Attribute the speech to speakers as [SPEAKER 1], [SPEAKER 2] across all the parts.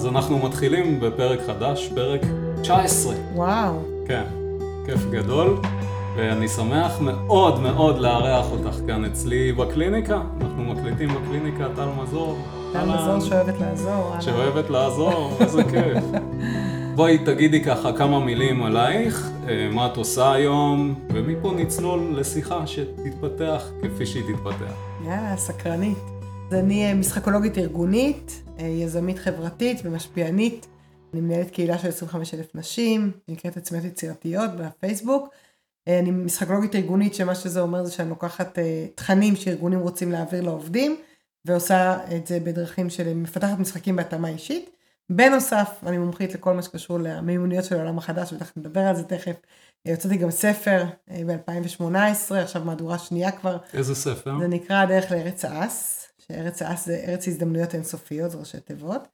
[SPEAKER 1] אז אנחנו מתחילים בפרק חדש, פרק 19.
[SPEAKER 2] וואו.
[SPEAKER 1] כן, כיף גדול, ואני שמח מאוד מאוד לארח אותך כאן אצלי בקליניקה. אנחנו מקליטים בקליניקה טל מזור.
[SPEAKER 2] טל מזור שאוהבת לעזור.
[SPEAKER 1] שאוהבת לעזור, איזה כיף. בואי תגידי ככה כמה מילים עלייך, אה, מה את עושה היום, ומפה נצלול לשיחה שתתפתח כפי שהיא תתפתח.
[SPEAKER 2] יאללה, סקרנית. אז אני אה, משחקולוגית ארגונית, אה, יזמית חברתית ומשפיענית. אני מנהלת קהילה של 25 אלף נשים, נקראת עצמיות יצירתיות בפייסבוק. אני משחקולוגית ארגונית, שמה שזה אומר זה שאני לוקחת תכנים שארגונים רוצים להעביר לעובדים, ועושה את זה בדרכים של מפתחת משחקים בהתאמה אישית. בנוסף, אני מומחית לכל מה שקשור למיומנויות של העולם החדש, בטח נדבר על זה תכף. הוצאתי גם ספר אה, ב-2018, עכשיו מהדורה שנייה כבר.
[SPEAKER 1] איזה ספר?
[SPEAKER 2] זה נקרא הדרך לארץ האס, שארץ האס זה ארץ הזדמנויות אינסופיות, זה ראשי תיבות.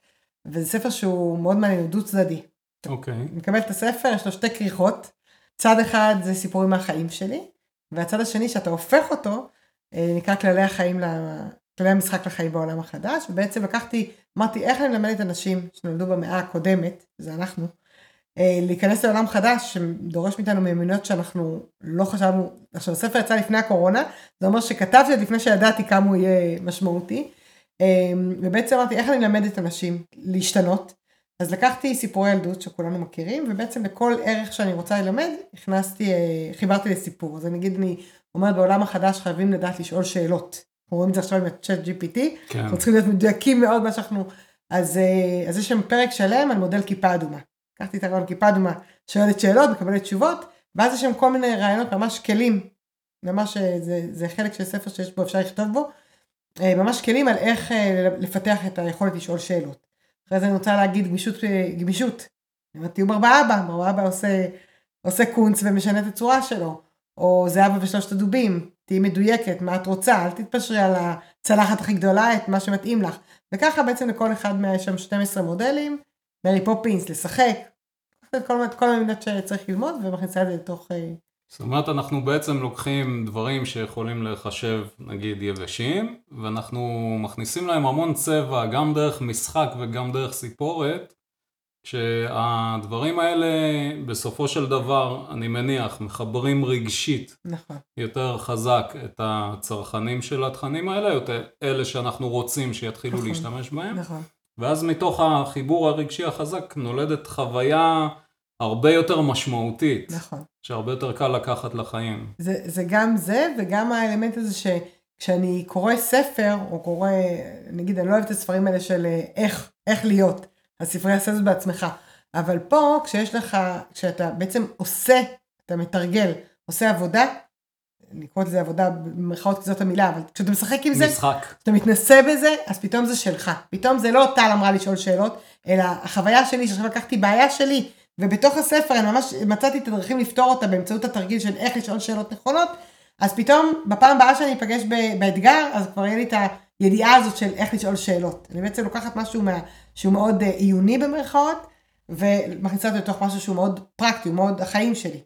[SPEAKER 2] וזה ספר שהוא מאוד מעניין, הוא דו צדדי.
[SPEAKER 1] אוקיי. Okay.
[SPEAKER 2] אני מקבלת את הספר, יש לו שתי כריכות. צד אחד זה סיפורים מהחיים שלי, והצד השני שאתה הופך אותו, אה, נקרא כללי החיים כללי המשחק לחיים בעולם החדש, ובעצם לקחתי, אמרתי איך אני מלמדת אנשים שנולדו במאה הקודמת, זה אנחנו, להיכנס לעולם חדש שדורש מאיתנו מיומנויות שאנחנו לא חשבנו, עכשיו הספר יצא לפני הקורונה, זה אומר שכתבתי עוד לפני שידעתי כמה הוא יהיה משמעותי, אה, ובעצם אמרתי איך אני מלמדת אנשים להשתנות, אז לקחתי סיפורי ילדות שכולנו מכירים, ובעצם לכל ערך שאני רוצה ללמד, הכנסתי, אה, חיברתי לסיפור, אז אני אגיד, אני אומרת בעולם החדש חייבים לדעת לשאול שאלות. אנחנו רואים את זה עכשיו עם ה-chat GPT, כן. אנחנו צריכים להיות מדויקים מאוד מה שאנחנו, אז, אה, אז יש שם פרק שלם על מודל כיפה אדומה. לקחתי את הרעיון כיפה אדומה, שואלת שאלות, מקבלת תשובות, ואז יש שם כל מיני רעיונות, ממש כלים, ממש אה, זה, זה חלק של ספר שיש בו, אפשר לכתוב בו, אה, ממש כלים על איך לפתח את היכולת לשאול שאלות. אחרי זה אני רוצה להגיד גמישות, גמישות. תהיו בר באבא, בר באבא עושה, עושה קונץ ומשנה את הצורה שלו, או זהבה ושלושת הדובים, תהיי מדויקת, מה את רוצה, אל תתפשרי על הצלחת הכי גדולה, את מה שמתאים לך. וככה בעצם לכל אחד מה... יש שם 12 מודלים, מרי פופינס, לשחק, כל, כל המדינות שצריך ללמוד ומכניסה את זה לתוך... אה,
[SPEAKER 1] זאת אומרת, אנחנו בעצם לוקחים דברים שיכולים לחשב, נגיד, יבשים, ואנחנו מכניסים להם המון צבע, גם דרך משחק וגם דרך סיפורת, שהדברים האלה בסופו של דבר, אני מניח, מחברים רגשית
[SPEAKER 2] נכון.
[SPEAKER 1] יותר חזק את הצרכנים של התכנים האלה, יותר אלה שאנחנו רוצים שיתחילו נכון. להשתמש בהם.
[SPEAKER 2] נכון.
[SPEAKER 1] ואז מתוך החיבור הרגשי החזק נולדת חוויה הרבה יותר משמעותית.
[SPEAKER 2] נכון.
[SPEAKER 1] שהרבה יותר קל לקחת לחיים.
[SPEAKER 2] זה, זה גם זה וגם האלמנט הזה שכשאני קורא ספר, או קורא, נגיד, אני לא אוהבת את הספרים האלה של אה, איך, איך להיות. הספרייה עושה זאת בעצמך. אבל פה, כשיש לך, כשאתה בעצם עושה, אתה מתרגל, עושה עבודה, אני קוראת לזה עבודה במרכאות כי זאת המילה, אבל כשאתה משחק עם זה,
[SPEAKER 1] משחק.
[SPEAKER 2] כשאתה מתנסה בזה, אז פתאום זה שלך. פתאום זה לא טל אמרה לשאול שאלות, אלא החוויה שלי, שעכשיו לקחתי בעיה שלי, ובתוך הספר אני ממש מצאתי את הדרכים לפתור אותה באמצעות התרגיל של איך לשאול שאלות נכונות, אז פתאום בפעם הבאה שאני אפגש באתגר, אז כבר יהיה לי את הידיעה הזאת של איך לשאול שאלות. אני בעצם לוקחת משהו מה, שהוא מאוד אה, עיוני במרכאות, ומכניסה אותו לתוך משהו שהוא מאוד פרקטי, הוא מאוד החיים שלי.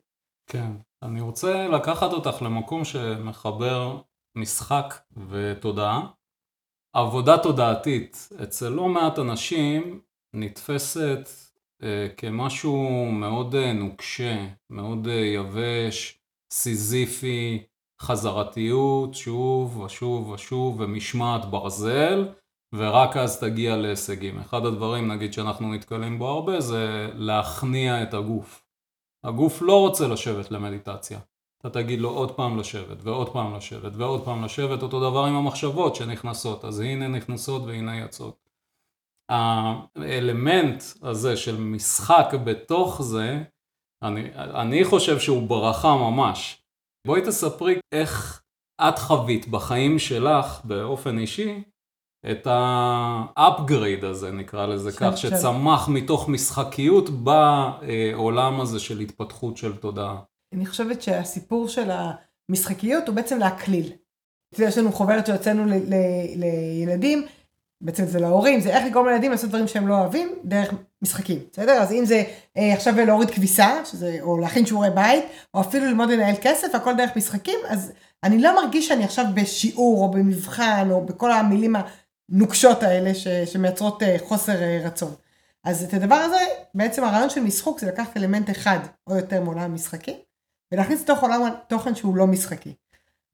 [SPEAKER 1] כן, אני רוצה לקחת אותך למקום שמחבר משחק ותודעה. עבודה תודעתית אצל לא מעט אנשים נתפסת אה, כמשהו מאוד אה, נוקשה, מאוד אה, יבש, סיזיפי, חזרתיות, שוב ושוב ושוב, ומשמעת ברזל, ורק אז תגיע להישגים. אחד הדברים, נגיד, שאנחנו נתקלים בו הרבה, זה להכניע את הגוף. הגוף לא רוצה לשבת למדיטציה. אתה תגיד לו עוד פעם לשבת, ועוד פעם לשבת, ועוד פעם לשבת, אותו דבר עם המחשבות שנכנסות, אז הנה נכנסות והנה יצאות. האלמנט הזה של משחק בתוך זה, אני, אני חושב שהוא ברכה ממש. בואי תספרי איך את חווית בחיים שלך באופן אישי את ה-upgrade הזה נקרא לזה כך, שצמח מתוך משחקיות בעולם הזה של התפתחות של תודעה.
[SPEAKER 2] אני חושבת שהסיפור של המשחקיות הוא בעצם להקליל. יש לנו חוברת שהוצאנו לילדים, בעצם זה להורים, זה איך לגרום לילדים לעשות דברים שהם לא אוהבים דרך משחקים, בסדר? אז אם זה אה, עכשיו להוריד כביסה, שזה, או להכין שיעורי בית, או אפילו ללמוד לנהל כסף, הכל דרך משחקים, אז אני לא מרגיש שאני עכשיו בשיעור, או במבחן, או בכל המילים הנוקשות האלה ש, שמייצרות אה, חוסר אה, רצון. אז את הדבר הזה, בעצם הרעיון של משחוק זה לקחת אלמנט אחד או יותר מעולם המשחקי, ולהכניס לתוך עולם תוכן שהוא לא משחקי.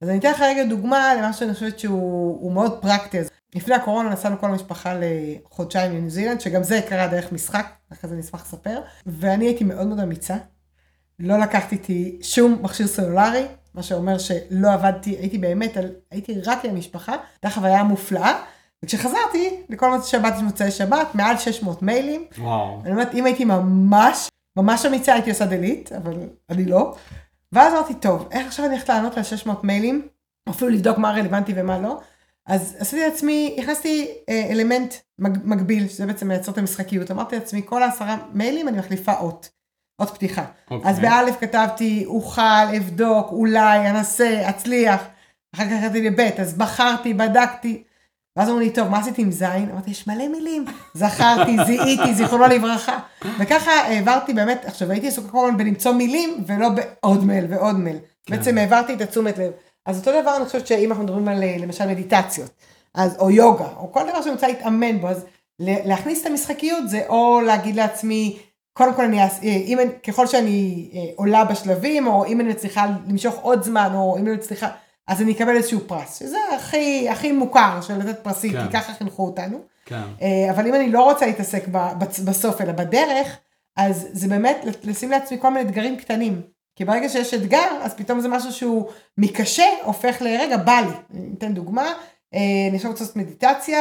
[SPEAKER 2] אז אני אתן לך רגע דוגמה למה שאני חושבת שהוא מאוד פרקטי. אז לפני הקורונה נסענו כל המשפחה לחודשיים לניו זילנד, שגם זה קרה דרך משחק, אחרי זה אני אשמח לספר, ואני הייתי מאוד מאוד אמיצה. לא לקחתי איתי שום מכשיר סלולרי, מה שאומר שלא עבדתי, הייתי באמת, הייתי רק עם המשפחה, זו חוויה מופלאה. וכשחזרתי, לכל מוצאי שבת יש מוצאי שבת, מעל 600 מיילים.
[SPEAKER 1] וואו.
[SPEAKER 2] אני אומרת, אם הייתי ממש, ממש אמיצה, הייתי עושה דלית, אבל אני לא. ואז אמרתי, טוב, איך עכשיו אני הולכת לענות על 600 מיילים, אפילו לבדוק מה רלוונטי ומה לא. אז עשיתי לעצמי, הכנסתי אה, אלמנט מקביל, שזה בעצם מייצר את המשחקיות. אמרתי לעצמי, כל העשרה מיילים אני מחליפה אות, אות פתיחה. Okay.
[SPEAKER 1] אוקיי.
[SPEAKER 2] אז באלף כתבתי, אוכל, אבדוק, אולי, אנסה, אצליח. אחר כך קראתי לבית, אז בחרתי, בדקתי. ואז אמרו לי, טוב, מה עשיתי עם זין? אמרתי, יש מלא מילים. זכרתי, זיהיתי, זיכרונו לברכה. וככה העברתי באמת, עכשיו הייתי עסוקה כל הזמן בלמצוא מילים, ולא בעוד מייל ועוד מייל. כן. בעצם העברתי את התשומת לב. אז אותו דבר אני חושבת שאם אנחנו מדברים על למשל מדיטציות, אז, או יוגה, או כל דבר שאני רוצה להתאמן בו, אז להכניס את המשחקיות זה או להגיד לעצמי, קודם כל אני, אם, ככל שאני אה, עולה בשלבים, או אם אני מצליחה למשוך עוד זמן, או אם אני מצליחה, אז אני אקבל איזשהו פרס, שזה הכי, הכי מוכר של לתת פרסים, כן. כי ככה חינכו אותנו.
[SPEAKER 1] כן.
[SPEAKER 2] אה, אבל אם אני לא רוצה להתעסק בסוף, אלא בדרך, אז זה באמת לשים לעצמי כל מיני אתגרים קטנים. כי ברגע שיש אתגר, אז פתאום זה משהו שהוא מקשה, הופך לרגע, בא לי. אני אתן דוגמה, אה, אני עכשיו רוצה לעשות מדיטציה,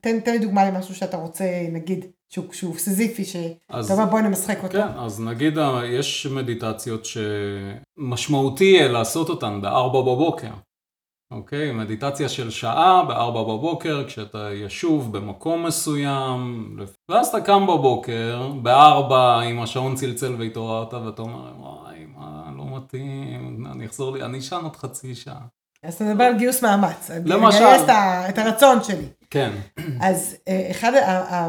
[SPEAKER 2] ותן לי דוגמה למשהו שאתה רוצה, נגיד, שהוא, שהוא סזיפי, שאתה אומר בואי נמשחק אותו.
[SPEAKER 1] כן, אז נגיד יש מדיטציות שמשמעותי לעשות אותן בארבע בבוקר. אוקיי? מדיטציה של שעה בארבע בבוקר, כשאתה ישוב במקום מסוים, ואז אתה קם בבוקר, בארבע עם השעון צלצל והתעוררת, ואתה אומר, וואי, מה, לא מתאים, אני אחזור לי, אני אשן עוד חצי שעה.
[SPEAKER 2] אז אתה מדבר על גיוס מאמץ.
[SPEAKER 1] למשל.
[SPEAKER 2] לגייס את הרצון שלי.
[SPEAKER 1] כן.
[SPEAKER 2] אז אה, אחד,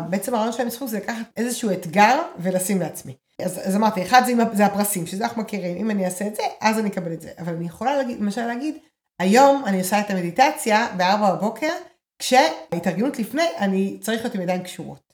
[SPEAKER 2] בעצם הרעיון של המשחק זה לקחת איזשהו אתגר ולשים לעצמי. אז, אז אמרתי, אחד זה, זה הפרסים, שזה אנחנו מכירים, אם אני אעשה את זה, אז אני אקבל את זה. אבל אני יכולה להגיד, למשל להגיד, היום אני עושה את המדיטציה ב-4 בבוקר, כשההתארגנות לפני, אני צריך להיות עם ידיים קשורות.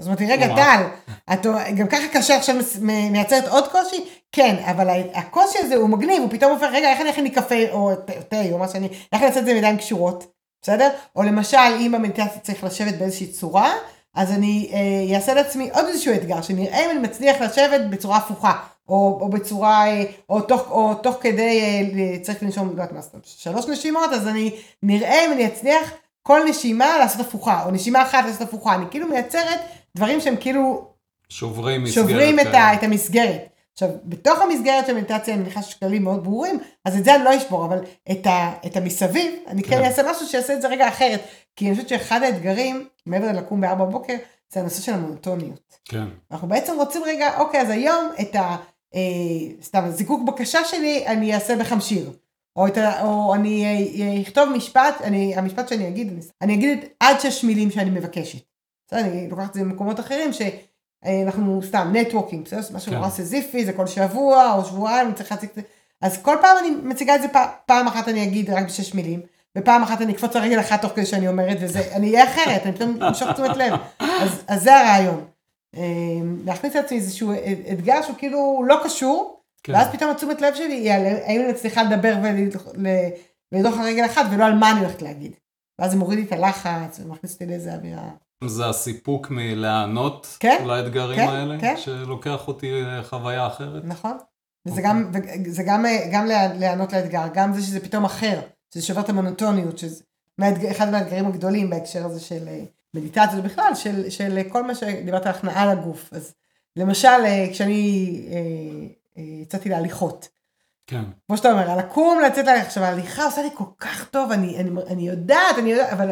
[SPEAKER 2] אז אמרתי, רגע, טל, את גם ככה קשה עכשיו מייצרת עוד קושי? כן, אבל הקושי הזה הוא מגניב, הוא פתאום הופך, רגע, איך אני אכין לי קפה או תה או מה שאני, איך אני אעשה את זה עם ידיים קשורות, בסדר? או למשל, אם במדיטציה צריך לשבת באיזושהי צורה, אז אני אה, אעשה לעצמי עוד איזשהו אתגר, שנראה אם אני מצליח לשבת בצורה הפוכה. או, או בצורה, אה, או תוך, או תוך כדי, אה, צריך לנשום, לא יודעת מה, שלוש נשימות, אז אני נראה אם אני אצליח כל נשימה לעשות הפוכה, או נשימה אחת לעשות הפוכה, אני כאילו מייצרת דברים שהם כאילו...
[SPEAKER 1] שוברים מסגרת.
[SPEAKER 2] שוברים את, ה, את המסגרת. עכשיו, בתוך המסגרת של מדיטציה אני מניחה שיש כללים מאוד ברורים, אז את זה אני לא אשבור, אבל את, ה, את המסביב, אני כן, כן אעשה משהו שיעשה את זה רגע אחרת. כי אני חושבת שאחד האתגרים, מעבר ללקום בארבע בבוקר, זה הנושא של המונוטוניות.
[SPEAKER 1] כן.
[SPEAKER 2] אנחנו בעצם רוצים רגע, אוקיי, אז היום את ה... אה, סתם, זיקוק בקשה שלי אני אעשה בחמשיר. או, את, או אני אה, אכתוב משפט, אני, המשפט שאני אגיד, אני אגיד עד שש מילים שאני מבקשת. בסדר, אני לוקחת את זה ממקומות אחרים שאנחנו סתם נטוורקינג, בסדר? משהו כן. נורא סזיפי, זה כל שבוע או שבועיים, אני צריכה להציג את זה. אז כל פעם אני מציגה את זה פעם, פעם אחת אני אגיד רק בשש מילים, ופעם אחת אני אקפוץ לרגל אחת תוך כדי שאני אומרת, וזה, אני אהיה אחרת, אני פתאום אמשוך תשומת לב. אז, אז זה הרעיון. אמ, להכניס לעצמי איזשהו אתגר שהוא כאילו לא קשור, כן. ואז פתאום התשומת לב שלי היא על האם אני מצליחה לדבר ולדוח על רגל אחת ולא על מה אני הולכת להגיד. ואז זה מוריד לי את הלחץ ומכניס אותי לאיזה אווירה.
[SPEAKER 1] זה הסיפוק מלענות
[SPEAKER 2] כן,
[SPEAKER 1] לאתגרים
[SPEAKER 2] כן,
[SPEAKER 1] האלה,
[SPEAKER 2] כן.
[SPEAKER 1] שלוקח אותי לחוויה אחרת.
[SPEAKER 2] נכון. וזה okay. גם, זה גם, גם להיענות לאתגר, גם זה שזה פתאום אחר, שזה שובר את המונוטוניות, שזה אחד מהאתגרים הגדולים בהקשר הזה של אה, מדיטציות בכלל, של, של כל מה שדיברת על הכנעה לגוף. אז למשל, אה, כשאני אה, אה, יצאתי להליכות.
[SPEAKER 1] כן.
[SPEAKER 2] כמו שאתה אומר, לקום, לצאת להליכה. עכשיו, ההליכה עושה לי כל כך טוב, אני, אני, אני יודעת, אני יודעת, אבל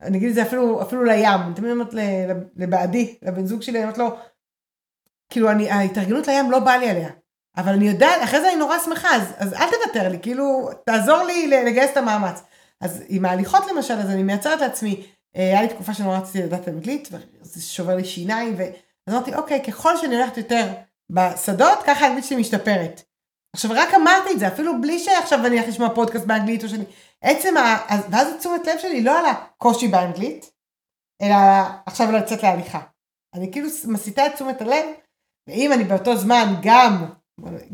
[SPEAKER 2] אני אגיד את זה אפילו, אפילו לים. אני תמיד אומרת לבעדי, לבן זוג שלי, אני אומרת לו, כאילו, אני, ההתארגנות לים לא באה לי עליה. אבל אני יודעת, אחרי זה אני נורא שמחה, אז, אז אל תוותר לי, כאילו, תעזור לי לגייס את המאמץ. אז עם ההליכות למשל, אז אני מייצרת לעצמי היה לי תקופה שנורא רציתי לדעת אנגלית, וזה שובר לי שיניים, ואז אמרתי, אוקיי, ככל שאני הולכת יותר בשדות, ככה האנגלית שלי משתפרת. עכשיו, רק אמרתי את זה, אפילו בלי שעכשיו אני הולך לשמוע פודקאסט באנגלית, או שאני... עצם ה... ואז תשומת לב שלי לא על הקושי באנגלית, אלא עכשיו לצאת להליכה. אני כאילו מסיטה את תשומת הלב, ואם אני באותו זמן גם,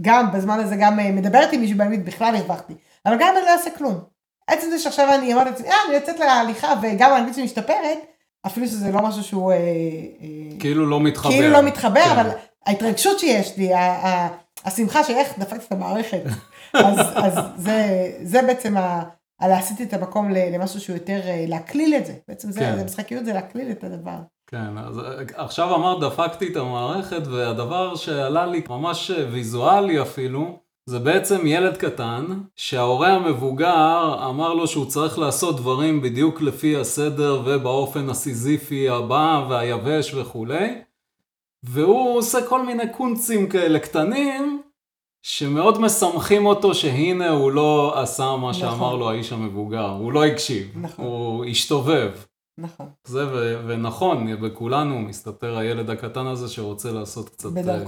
[SPEAKER 2] גם בזמן הזה גם אה, מדברת עם מישהו באנגלית, בכלל הרווחתי. אבל גם אני לא אעשה כלום. עצם זה שעכשיו אני אומרת לעצמי, אה, אני יוצאת להליכה וגם האנגלית שלי משתפרת, אפילו שזה לא משהו שהוא... אה, אה,
[SPEAKER 1] כאילו לא מתחבר.
[SPEAKER 2] כאילו לא מתחבר,
[SPEAKER 1] כן.
[SPEAKER 2] אבל ההתרגשות שיש לי, השמחה שאיך דפקתי את המערכת, אז, אז זה, זה בעצם ה... על להסיט את המקום למשהו שהוא יותר, אה, להקליל את זה. בעצם זה,
[SPEAKER 1] כן.
[SPEAKER 2] זה משחקיות, זה להקליל את הדבר.
[SPEAKER 1] כן, אז עכשיו אמרת דפקתי את המערכת, והדבר שעלה לי ממש ויזואלי אפילו, זה בעצם ילד קטן, שההורה המבוגר אמר לו שהוא צריך לעשות דברים בדיוק לפי הסדר ובאופן הסיזיפי הבא והיבש וכולי, והוא עושה כל מיני קונצים כאלה קטנים, שמאוד משמחים אותו שהנה הוא לא עשה מה שאמר
[SPEAKER 2] נכון.
[SPEAKER 1] לו האיש המבוגר, הוא לא הקשיב,
[SPEAKER 2] נכון.
[SPEAKER 1] הוא השתובב.
[SPEAKER 2] נכון.
[SPEAKER 1] זה ו- ונכון, בכולנו מסתתר הילד הקטן הזה שרוצה לעשות קצת אה,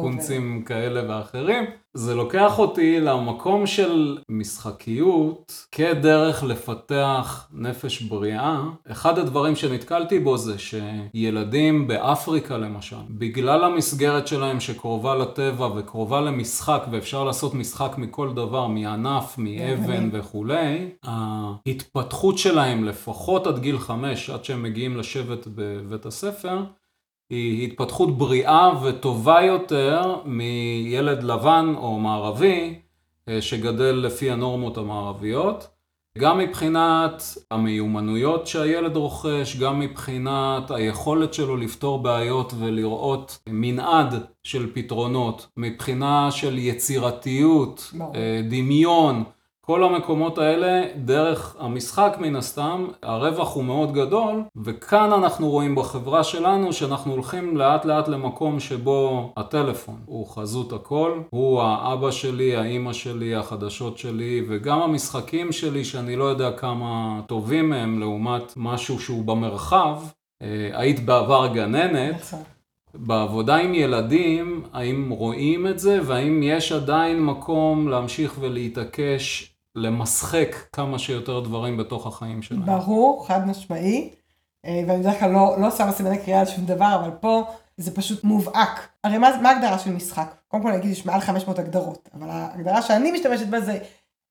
[SPEAKER 1] קונצים כאלה ואחרים. זה לוקח אותי למקום של משחקיות כדרך לפתח נפש בריאה. אחד הדברים שנתקלתי בו זה שילדים באפריקה למשל, בגלל המסגרת שלהם שקרובה לטבע וקרובה למשחק, ואפשר לעשות משחק מכל דבר, מענף, מאבן וכולי, ההתפתחות שלהם לפחות עד גיל חמש, עד שהם מגיעים לשבת בבית הספר, היא התפתחות בריאה וטובה יותר מילד לבן או מערבי אה, שגדל לפי הנורמות המערביות. גם מבחינת המיומנויות שהילד רוכש, גם מבחינת היכולת שלו לפתור בעיות ולראות מנעד של פתרונות, מבחינה של יצירתיות. אה, דמיון, כל המקומות האלה, דרך המשחק מן הסתם, הרווח הוא מאוד גדול, וכאן אנחנו רואים בחברה שלנו שאנחנו הולכים לאט לאט למקום שבו הטלפון הוא חזות הכל, הוא האבא שלי, האימא שלי, החדשות שלי, וגם המשחקים שלי שאני לא יודע כמה טובים הם לעומת משהו שהוא במרחב. אה, היית בעבר גננת,
[SPEAKER 2] נכון.
[SPEAKER 1] בעבודה עם ילדים, האם רואים את זה, והאם יש עדיין מקום להמשיך ולהתעקש למשחק כמה שיותר דברים בתוך החיים שלהם?
[SPEAKER 2] ברור, חד משמעי, אה, ואני בדרך כלל לא, לא שמה סימני קריאה על שום דבר, אבל פה זה פשוט מובהק. הרי מה, מה ההגדרה של משחק? קודם כל אני אגיד, יש מעל 500 הגדרות, אבל ההגדרה שאני משתמשת בה זה,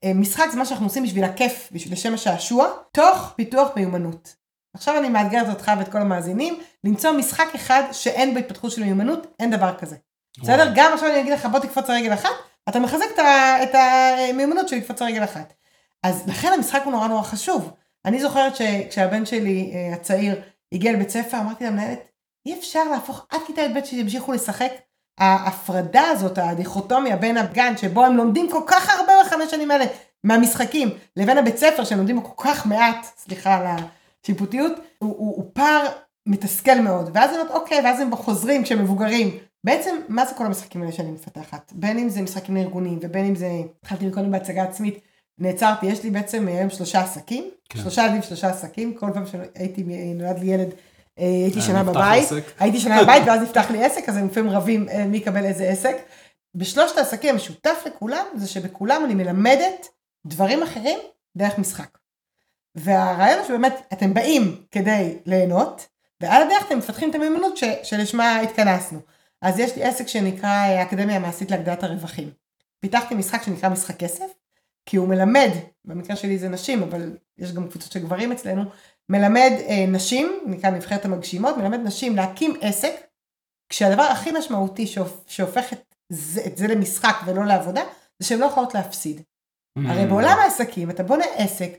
[SPEAKER 2] אה, משחק זה מה שאנחנו עושים בשביל הכיף, בשביל לשם השעשוע, תוך פיתוח מיומנות. עכשיו אני מאתגרת אותך ואת כל המאזינים, למצוא משחק אחד שאין בו התפתחות של מיומנות, אין דבר כזה. בסדר? גם עכשיו אני אגיד לך, בוא תקפוץ על רגל אחת, אתה מחזק את המיומנות של לקפוץ רגל אחת. אז לכן המשחק הוא נורא נורא חשוב. אני זוכרת שכשהבן שלי אה, הצעיר הגיע לבית ספר, אמרתי למנהלת, אי אפשר להפוך עד כיתה י"ב שימשיכו לשחק. ההפרדה הזאת, הדיכוטומיה בין הגן שבו הם לומדים כל כך הרבה בחמש שנים האלה מהמשחקים, לבין הבית ספר שהם לומדים כל כך מעט, סליחה על השיפוטיות, הוא, הוא, הוא פער מתסכל מאוד. ואז אני אומרת, אוקיי, ואז הם חוזרים כשהם מבוגרים. בעצם, מה זה כל המשחקים האלה שאני מפתחת? בין אם זה משחקים ארגוניים, ובין אם זה, התחלתי קודם בהצגה עצמית, נעצרתי, יש לי בעצם היום שלושה עסקים,
[SPEAKER 1] כן.
[SPEAKER 2] שלושה ילדים, שלושה עסקים, כל פעם שהייתי, נולד לי ילד, אה, הייתי
[SPEAKER 1] אה,
[SPEAKER 2] שנה בבית,
[SPEAKER 1] עסק.
[SPEAKER 2] הייתי שנה בבית ואז נפתח לי עסק, אז הם לפעמים רבים אה, מי יקבל איזה עסק. בשלושת העסקים המשותף לכולם, זה שבכולם אני מלמדת דברים אחרים דרך משחק. והרעיון הוא שבאמת אתם באים כדי ליהנות, ועל הדרך אתם מפתחים את המיומנות שלשמה התכנסנו. אז יש לי עסק שנקרא אה, האקדמיה המעשית להגדלת הרווחים. פיתחתי משחק שנקרא משחק כסף, כי הוא מלמד, במקרה שלי זה נשים, אבל יש גם קבוצות של גברים אצלנו, מלמד אה, נשים, נקרא נבחרת המגשימות, מלמד נשים להקים עסק, כשהדבר הכי משמעותי שהופ, שהופך את זה, את זה למשחק ולא לעבודה, זה שהן לא יכולות להפסיד.
[SPEAKER 1] Mm.
[SPEAKER 2] הרי בעולם העסקים אתה בונה עסק,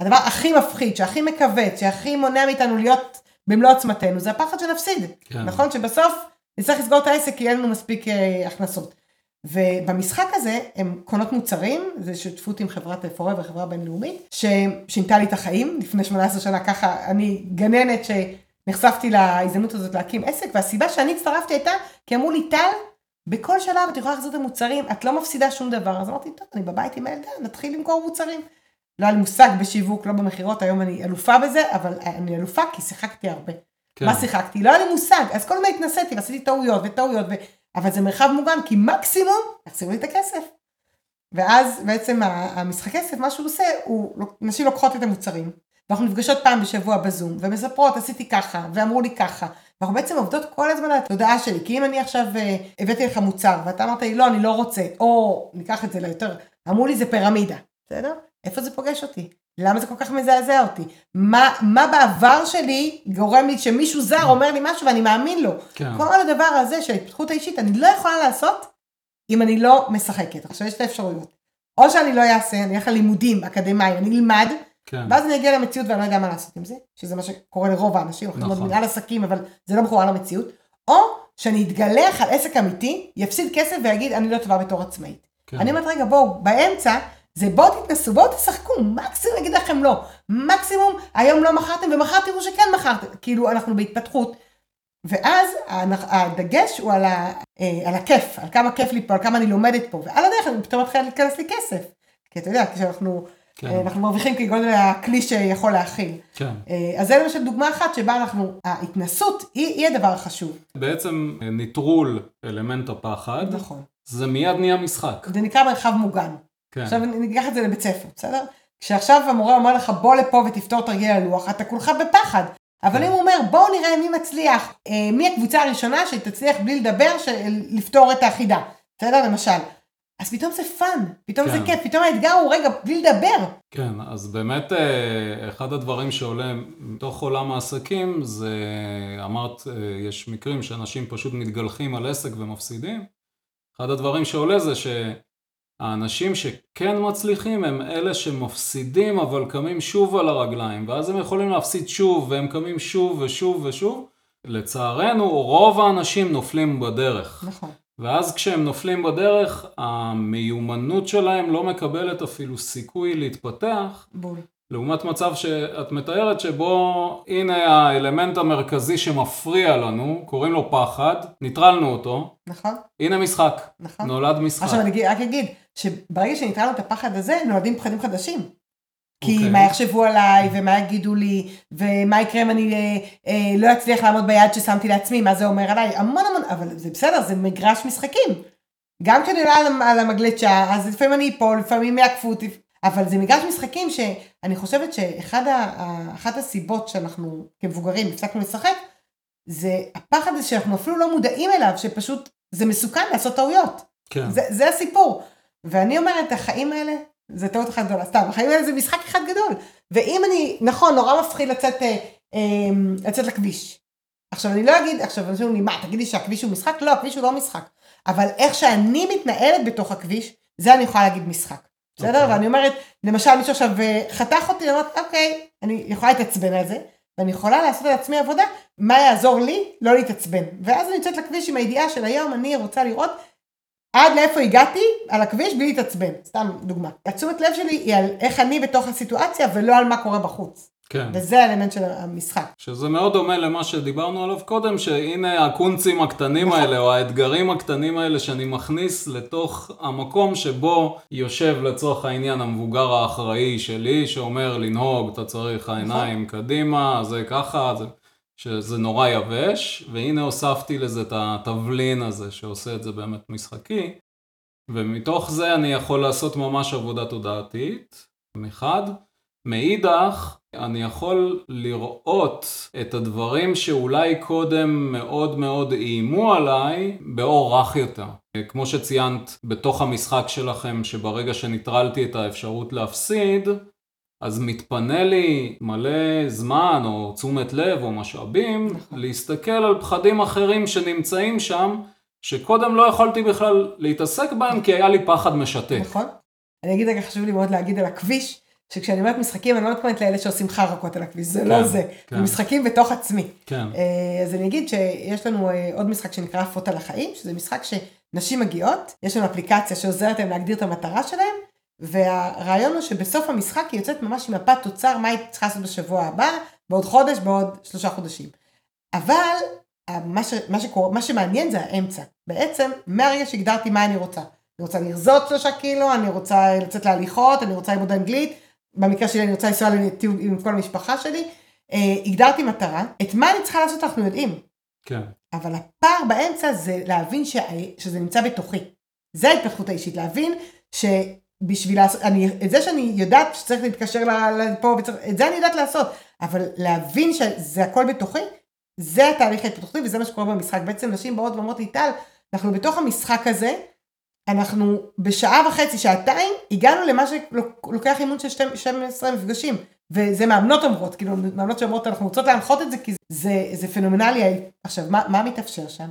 [SPEAKER 2] הדבר הכי מפחיד, שהכי מכווץ, שהכי מונע מאיתנו להיות במלוא עוצמתנו, זה הפחד שנפסיד.
[SPEAKER 1] כן.
[SPEAKER 2] נכון? שבסוף נצטרך לסגור את העסק כי אין לנו מספיק אה, הכנסות. ובמשחק הזה הם קונות מוצרים, זה שותפות עם חברת פורבר, חברה בינלאומית, ששינתה לי את החיים, לפני 18 שנה ככה, אני גננת שנחשפתי להזדמנות הזאת להקים עסק, והסיבה שאני הצטרפתי הייתה, כי אמרו לי, טל, בכל שלב את יכולה להחזיר את המוצרים, את לא מפסידה שום דבר. אז אמרתי, טוב, אני בבית עם הילדה, נתחיל למכור מוצרים. לא היה לי מושג בשיווק, לא במכירות, היום אני אלופה בזה, אבל אני אלופה כי שיחקתי הרבה.
[SPEAKER 1] כן.
[SPEAKER 2] מה שיחקתי? לא היה לי מושג, אז כל הזמן התנסיתי ועשיתי טעויות וטעויות, ו... אבל זה מרחב מוגן, כי מקסימום יחזירו לי את הכסף. ואז בעצם המשחק כסף, מה שהוא עושה, הוא, נשים לוקחות את המוצרים, ואנחנו נפגשות פעם בשבוע בזום, ומספרות, עשיתי ככה, ואמרו לי ככה. ואנחנו בעצם עובדות כל הזמן על התודעה שלי, כי אם אני עכשיו אה, הבאתי לך מוצר, ואתה אמרת לי, לא, אני לא רוצה, או ניקח את זה ליותר, אמרו לי זה פירמידה, בסדר? איפה זה פוגש אותי? למה זה כל כך מזעזע אותי? מה, מה בעבר שלי גורם לי שמישהו זר אומר לי משהו ואני מאמין לו?
[SPEAKER 1] כן.
[SPEAKER 2] כל הדבר הזה של ההתפתחות האישית, אני לא יכולה לעשות אם אני לא משחקת. עכשיו יש את האפשרויות. או שאני לא אעשה, אני אלך ללימודים אקדמיים, אני אלמד,
[SPEAKER 1] כן.
[SPEAKER 2] ואז אני אגיע למציאות ואני לא יודע מה לעשות עם זה, שזה מה שקורה לרוב האנשים, אנחנו
[SPEAKER 1] נכון.
[SPEAKER 2] מנהל עסקים, אבל זה לא מחובר למציאות, או שאני אתגלח על עסק אמיתי, יפסיד כסף ויגיד, אני לא טובה בתור עצמאית.
[SPEAKER 1] כן.
[SPEAKER 2] אני אומרת, רגע, בואו, באמצע, זה בואו תתנסו, בואו תשחקו, מקסימום אגיד לכם לא. מקסימום, היום לא מכרתם, ומחר תראו שכן מכרתם. כאילו, אנחנו בהתפתחות. ואז הדגש הוא על, ה, אה, על הכיף, על כמה כיף לי פה, על כמה אני לומדת פה, ועל הדרך אני פתאום מתחילה להיכנס לי כסף. כי אתה יודע, כשאנחנו
[SPEAKER 1] כן.
[SPEAKER 2] אה, אנחנו מרוויחים כגודל הכלי שיכול להכיל.
[SPEAKER 1] כן.
[SPEAKER 2] אה, אז זה למשל דוגמה אחת שבה אנחנו, ההתנסות היא, היא הדבר החשוב.
[SPEAKER 1] בעצם נטרול אלמנט הפחד,
[SPEAKER 2] נכון.
[SPEAKER 1] זה מיד נהיה משחק.
[SPEAKER 2] זה נקרא מרחב מוגן.
[SPEAKER 1] כן.
[SPEAKER 2] עכשיו ניקח את זה לבית ספר, בסדר? כשעכשיו המורה אומר לך בוא לפה ותפתור תרגיל הלוח, אתה כולך בפחד. אבל
[SPEAKER 1] כן.
[SPEAKER 2] אם הוא אומר בואו נראה מי מצליח, אה, מי הקבוצה הראשונה שתצליח בלי לדבר ש... לפתור את החידה, בסדר? למשל. אז פתאום זה fun, פתאום זה
[SPEAKER 1] כן.
[SPEAKER 2] כיף, פתאום האתגר הוא רגע בלי לדבר.
[SPEAKER 1] כן, אז באמת אה, אחד הדברים שעולה מתוך עולם העסקים זה, אמרת, אה, יש מקרים שאנשים פשוט מתגלחים על עסק ומפסידים. אחד הדברים שעולה זה שהאנשים שכן מצליחים הם אלה שמפסידים אבל קמים שוב על הרגליים ואז הם יכולים להפסיד שוב והם קמים שוב ושוב ושוב. לצערנו רוב האנשים נופלים בדרך.
[SPEAKER 2] נכון.
[SPEAKER 1] ואז כשהם נופלים בדרך, המיומנות שלהם לא מקבלת אפילו סיכוי להתפתח,
[SPEAKER 2] בול.
[SPEAKER 1] לעומת מצב שאת מתארת שבו הנה האלמנט המרכזי שמפריע לנו, קוראים לו פחד, ניטרלנו אותו,
[SPEAKER 2] נכון?
[SPEAKER 1] הנה משחק,
[SPEAKER 2] נכון.
[SPEAKER 1] נולד משחק.
[SPEAKER 2] עכשיו אני רק אגיד, שברגע לו את הפחד הזה, נולדים פחדים חדשים. כי
[SPEAKER 1] אוקיי.
[SPEAKER 2] מה יחשבו עליי, ומה יגידו לי, ומה יקרה אם אני אה, אה, לא אצליח לעמוד ביעד ששמתי לעצמי, מה זה אומר עליי, המון המון, אבל זה בסדר, זה מגרש משחקים. גם כשאני עולה על, המ- על המגלצ'ה, אז לפעמים אני אפול, לפעמים יעקפו אותי, אבל זה מגרש משחקים שאני חושבת שאחת הסיבות שאנחנו כמבוגרים הפסקנו לשחק, זה הפחד הזה שאנחנו אפילו לא מודעים אליו, שפשוט זה מסוכן לעשות טעויות.
[SPEAKER 1] כן,
[SPEAKER 2] זה, זה הסיפור. ואני אומרת, החיים האלה, זה טעות אחת גדולה, סתם, החיים האלה זה משחק אחד גדול. ואם אני, נכון, נורא מפחיד לצאת, אה, אה, לצאת לכביש. עכשיו, אני לא אגיד, עכשיו, אנשים אומרים לי, מה, תגידי שהכביש הוא משחק? לא, הכביש הוא לא משחק. אבל איך שאני מתנהלת בתוך הכביש, זה אני יכולה להגיד משחק. בסדר?
[SPEAKER 1] אוקיי.
[SPEAKER 2] ואני אומרת, למשל, מישהו עכשיו אה, חתך אותי, אני אומרת, אוקיי, אני יכולה להתעצבן על זה, ואני יכולה לעשות על עצמי עבודה, מה יעזור לי לא להתעצבן. ואז אני יוצאת לכביש עם הידיעה של היום, אני רוצה לראות עד לאיפה הגעתי על הכביש בלי להתעצבן, סתם דוגמה. התשומת לב שלי היא על איך אני בתוך הסיטואציה ולא על מה קורה בחוץ.
[SPEAKER 1] כן.
[SPEAKER 2] וזה האלמנט של המשחק.
[SPEAKER 1] שזה מאוד דומה למה שדיברנו עליו קודם, שהנה הקונצים הקטנים
[SPEAKER 2] נכון.
[SPEAKER 1] האלה, או האתגרים הקטנים האלה שאני מכניס לתוך המקום שבו יושב לצורך העניין המבוגר האחראי שלי, שאומר לנהוג, אתה צריך העיניים קדימה, זה ככה, זה, שזה נורא יבש, והנה הוספתי לזה את התבלין הזה שעושה את זה באמת משחקי, ומתוך זה אני יכול לעשות ממש עבודה תודעתית, מחד. מאידך, אני יכול לראות את הדברים שאולי קודם מאוד מאוד איימו עליי באור רך יותר. כמו שציינת בתוך המשחק שלכם, שברגע שניטרלתי את האפשרות להפסיד, אז מתפנה לי מלא זמן או תשומת לב או משאבים
[SPEAKER 2] נכון.
[SPEAKER 1] להסתכל על פחדים אחרים שנמצאים שם, שקודם לא יכולתי בכלל להתעסק בהם כי היה לי פחד משתק.
[SPEAKER 2] נכון? אני אגיד רגע, חשוב לי מאוד להגיד על הכביש, שכשאני אומרת משחקים, אני לא מתכוונת לאלה שעושים חרקות על הכביש, זה לא
[SPEAKER 1] כן,
[SPEAKER 2] זה.
[SPEAKER 1] כן.
[SPEAKER 2] זה משחקים בתוך עצמי.
[SPEAKER 1] כן,
[SPEAKER 2] אה, אז אני אגיד שיש לנו אה, עוד משחק שנקרא עפות על החיים, שזה משחק שנשים מגיעות, יש לנו אפליקציה שעוזרת להם להגדיר את המטרה שלהם, והרעיון הוא שבסוף המשחק היא יוצאת ממש עם מפת תוצר, מה היא צריכה לעשות בשבוע הבא, בעוד חודש, בעוד שלושה חודשים. אבל אה, מה, ש, מה, שקורה, מה שמעניין זה האמצע. בעצם, מהרגע שהגדרתי מה אני רוצה. אני רוצה לרזות שלושה קילו, אני רוצה לצאת להליכות, אני רוצה ללמוד אנגלית, במקרה שלי אני רוצה לנסוע לטיול עם כל המשפחה שלי. אה, הגדרתי מטרה, את מה אני צריכה לעשות אנחנו יודעים,
[SPEAKER 1] כן,
[SPEAKER 2] אבל הפער באמצע זה להבין שה... שזה נמצא בתוכי. זה ההתפתחות האישית, להבין בשביל לעשות, אני, את זה שאני יודעת שצריך להתקשר לפה, וצריך, את זה אני יודעת לעשות, אבל להבין שזה הכל בתוכי, זה התהליך ההתפתחותי וזה מה שקורה במשחק. בעצם נשים באות ואומרות לי, טל, אנחנו בתוך המשחק הזה, אנחנו בשעה וחצי, שעתיים, הגענו למה שלוקח אימון של 12 מפגשים. וזה מאמנות אומרות, כאילו מאמנות שאומרות אנחנו רוצות להנחות את זה כי זה, זה פנומנלי. עכשיו, מה, מה מתאפשר שם?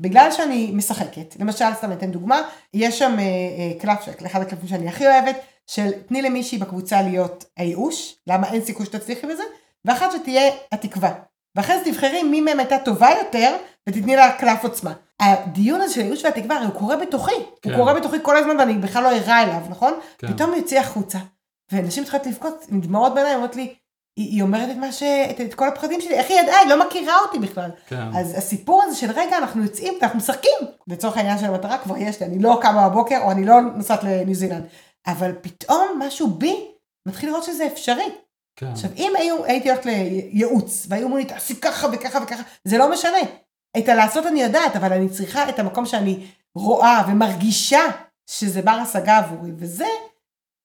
[SPEAKER 2] בגלל שאני משחקת, למשל, סתם אתן דוגמה, יש שם אה, אה, קלף, אחד הקלפים שאני הכי אוהבת, של תני למישהי בקבוצה להיות הייאוש, למה אין סיכוי שתצליחי בזה, ואחת שתהיה התקווה. ואחרי זה תבחרי מי מהם הייתה טובה יותר, ותתני לה קלף עוצמה. הדיון הזה של הייאוש והתקווה, הרי הוא קורה בתוכי. כן. הוא קורה בתוכי כל הזמן ואני בכלל לא ערה אליו, נכון? כן. פתאום הוא יוצא החוצה. ונשים צריכות לבכות עם דמעות בעיניים, אומרות לי, היא, היא אומרת את מה ש... את, את כל הפחדים שלי, איך היא ידעה? היא לא מכירה אותי בכלל. כן. אז הסיפור הזה של רגע, אנחנו יוצאים ואנחנו משחקים. לצורך העניין של המטרה כבר יש לי, אני לא קמה בבוקר או אני לא נוסעת לניו זילנד. אבל פתאום משהו בי מתחיל לראות שזה אפשרי. כן. עכשיו, אם היו, הייתי הולכת לייעוץ, והיו אומרים לי, תעשי ככה וככה וככה, זה לא משנה. את הלעשות אני יודעת, אבל אני צריכה את המקום שאני רואה ומרגישה שזה בר השגה עבורי, וזה